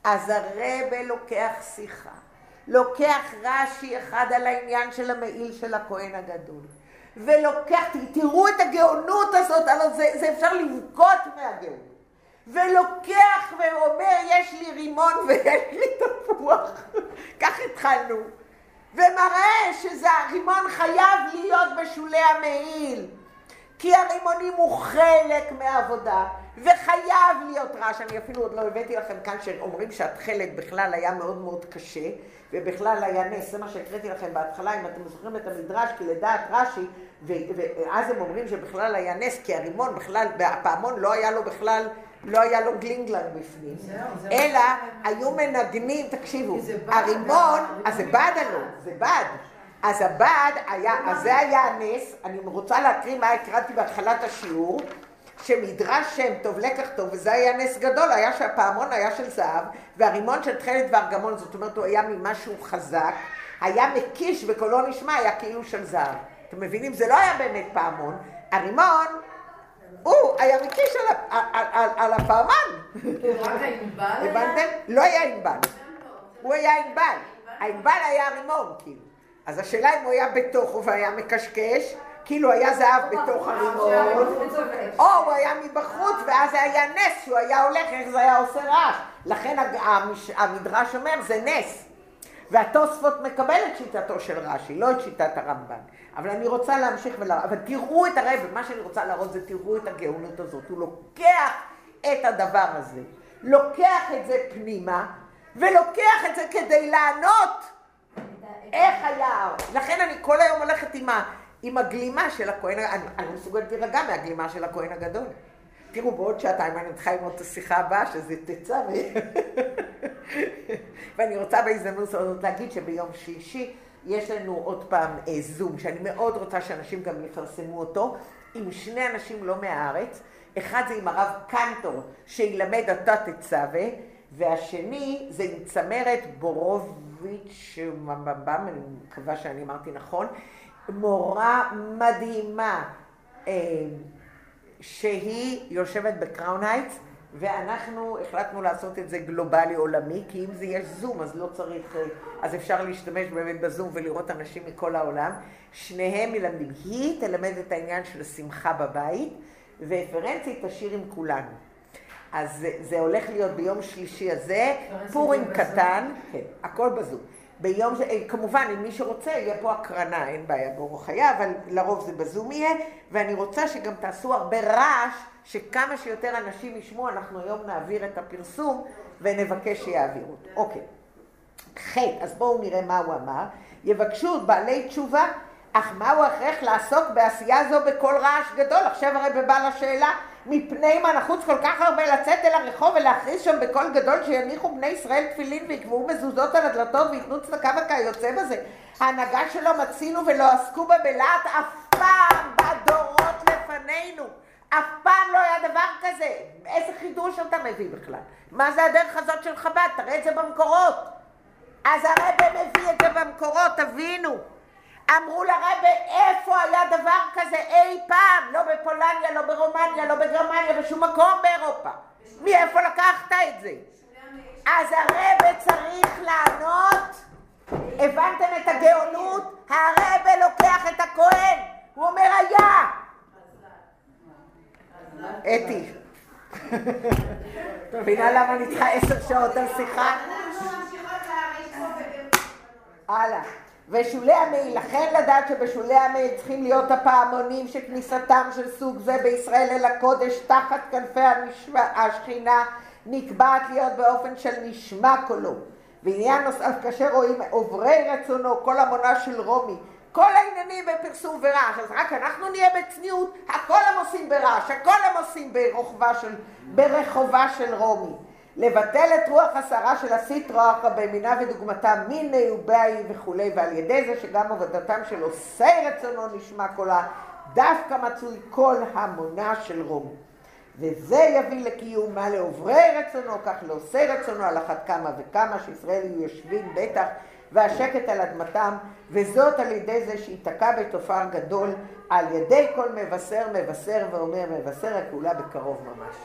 אז הרבה לוקח שיחה, לוקח רש"י אחד על העניין של המעיל של הכהן הגדול, ולוקח, תראו את הגאונות הזאת, הלוא זה, זה אפשר לבכות מהגאונות. ולוקח ואומר, יש לי רימון ויש לי תפוח. כך התחלנו. ומראה שזה הרימון חייב להיות בשולי המעיל. כי הרימונים הוא חלק מהעבודה, וחייב להיות רעש. אני אפילו עוד לא הבאתי לכם כאן שאומרים שהתכלת בכלל היה מאוד מאוד קשה, ובכלל היה נס. זה מה שהקראתי לכם בהתחלה, אם אתם זוכרים את המדרש, כי לדעת רש"י, ואז הם אומרים שבכלל היה נס, כי הרימון בכלל, הפעמון לא היה לו בכלל לא היה לו גלינגלנד בפנים, אלא היו מנגנים, תקשיבו, הרימון, אז זה בד הלא, זה בד. אז הבד היה, אז זה היה הנס, אני רוצה להקריא מה הקראתי בהתחלת השיעור, שמדרש שם טוב, לקח טוב, וזה היה נס גדול, היה שהפעמון היה של זהב, והרימון של תכלת וארגמון, זאת אומרת הוא היה ממשהו חזק, היה מקיש וקולו נשמע, היה כאילו של זהב. אתם מבינים? זה לא היה באמת פעמון, הרימון הוא היה מקיש על הפעמן. הבנתם? לא היה ענבל. הוא היה ענבל. הענבל היה הרימון, כאילו. אז השאלה אם הוא היה בתוכו והיה מקשקש, כאילו היה זהב בתוך הרימון, או הוא היה מבחוץ ואז זה היה נס שהוא היה הולך, איך זה היה עושה רעש. לכן המדרש אומר זה נס. והתוספות מקבל את שיטתו של רש"י, לא את שיטת הרמב"ן. אבל אני רוצה להמשיך ולהראות, אבל תראו את הרב, מה שאני רוצה להראות זה תראו את הגאונות הזאת. הוא לוקח את הדבר הזה, לוקח את זה פנימה, ולוקח את זה כדי לענות איך היה. לכן אני כל היום הולכת עם, ה, עם הגלימה של הכהן, אני, אני מסוגלת להירגע מהגלימה של הכהן הגדול. תראו, בעוד שעתיים אני מתחילה ללמוד את השיחה הבאה, שזה תצא. ואני רוצה בהזדמנות הזאת להגיד שביום שלישי יש לנו עוד פעם אה, זום, שאני מאוד רוצה שאנשים גם יפרסמו אותו, עם שני אנשים לא מהארץ. אחד זה עם הרב קנטור, שילמד אתה תצווה, והשני זה עם צמרת בורוביץ', אני מקווה שאני אמרתי נכון, מורה מדהימה, אה, שהיא יושבת בקראון הייטס, ואנחנו החלטנו לעשות את זה גלובלי עולמי, כי אם זה יש זום אז לא צריך, אה, אז אפשר להשתמש באמת בזום ולראות אנשים מכל העולם. שניהם מלמדים. היא תלמד את העניין של שמחה בבית, ופרנצי תשאיר עם כולנו. אז זה, זה הולך להיות ביום שלישי הזה, פורים קטן, כן, הכל בזום. ביום, אה, כמובן, אם מי שרוצה, יהיה פה הקרנה, אין בעיה, ברוך היה, אבל לרוב זה בזום יהיה, ואני רוצה שגם תעשו הרבה רעש, שכמה שיותר אנשים ישמעו, אנחנו היום נעביר את הפרסום ונבקש שיעבירו. אוקיי. ח', אז בואו נראה מה הוא אמר. יבקשו בעלי תשובה, אך מהו ההכרח לעסוק בעשייה זו בקול רעש גדול? עכשיו הרי בבא לשאלה, מפני מה נחוץ כל כך הרבה לצאת אל הרחוב ולהכריז שם בקול גדול שיניחו בני ישראל תפילין ויקבעו מזוזות על הדלתות וייתנו צדקה וכיוצא בזה. ההנהגה שלו מצינו ולא עסקו בה בלהט אף פעם בדורות לפנינו. אף פעם לא היה דבר כזה. איזה חידוש אתה מביא בכלל? מה זה הדרך הזאת של חב"ד? תראה את זה במקורות. אז הרב מביא את זה במקורות, תבינו. אמרו לרבה, איפה היה דבר כזה אי פעם? לא בפולניה, לא ברומניה, לא בגרמניה, בשום מקום באירופה. מאיפה לקחת את זה? אז הרבה צריך לענות. הבנתם את הגאונות? הרבה לוקח את הכהן. הוא אומר היה. אתי. את מבינה למה אני צריכה עשר שעות על שיחה? הלאה. ושולי המעיל, לכן לדעת שבשולי המעיל צריכים להיות הפעמונים שכניסתם של סוג זה בישראל אל הקודש תחת כנפי השכינה נקבעת להיות באופן של נשמע קולו. ועניין נוסף, כאשר רואים עוברי רצונו, כל המונה של רומי, כל העניינים בפרסום ורעש, אז רק אנחנו נהיה בצניעות, הכל הם עושים ברעש, הכל הם עושים ברחובה של, ברחובה של רומי. לבטל את רוח הסערה של הסיטרוח במינה ודוגמתה מיני ובאי וכולי, ועל ידי זה שגם עבודתם של עושי רצונו נשמע קולה, דווקא מצוי כל המונה של רומי. וזה יביא לקיומה לעוברי רצונו, כך לעושי רצונו על אחת כמה וכמה, שישראל יהיו יושבים בטח והשקט על אדמתם, וזאת על ידי זה שייתקע בתופר גדול, על ידי כל מבשר מבשר ואומר מבשר הכולה בקרוב ממש.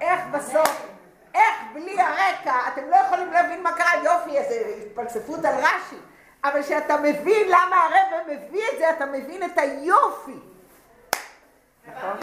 איך בסוף, איך בלי הרקע, אתם לא יכולים להבין מה קרה, יופי, איזה התפלספות על רש"י, אבל כשאתה מבין למה הרבה מביא את זה, אתה מבין את היופי. נכון?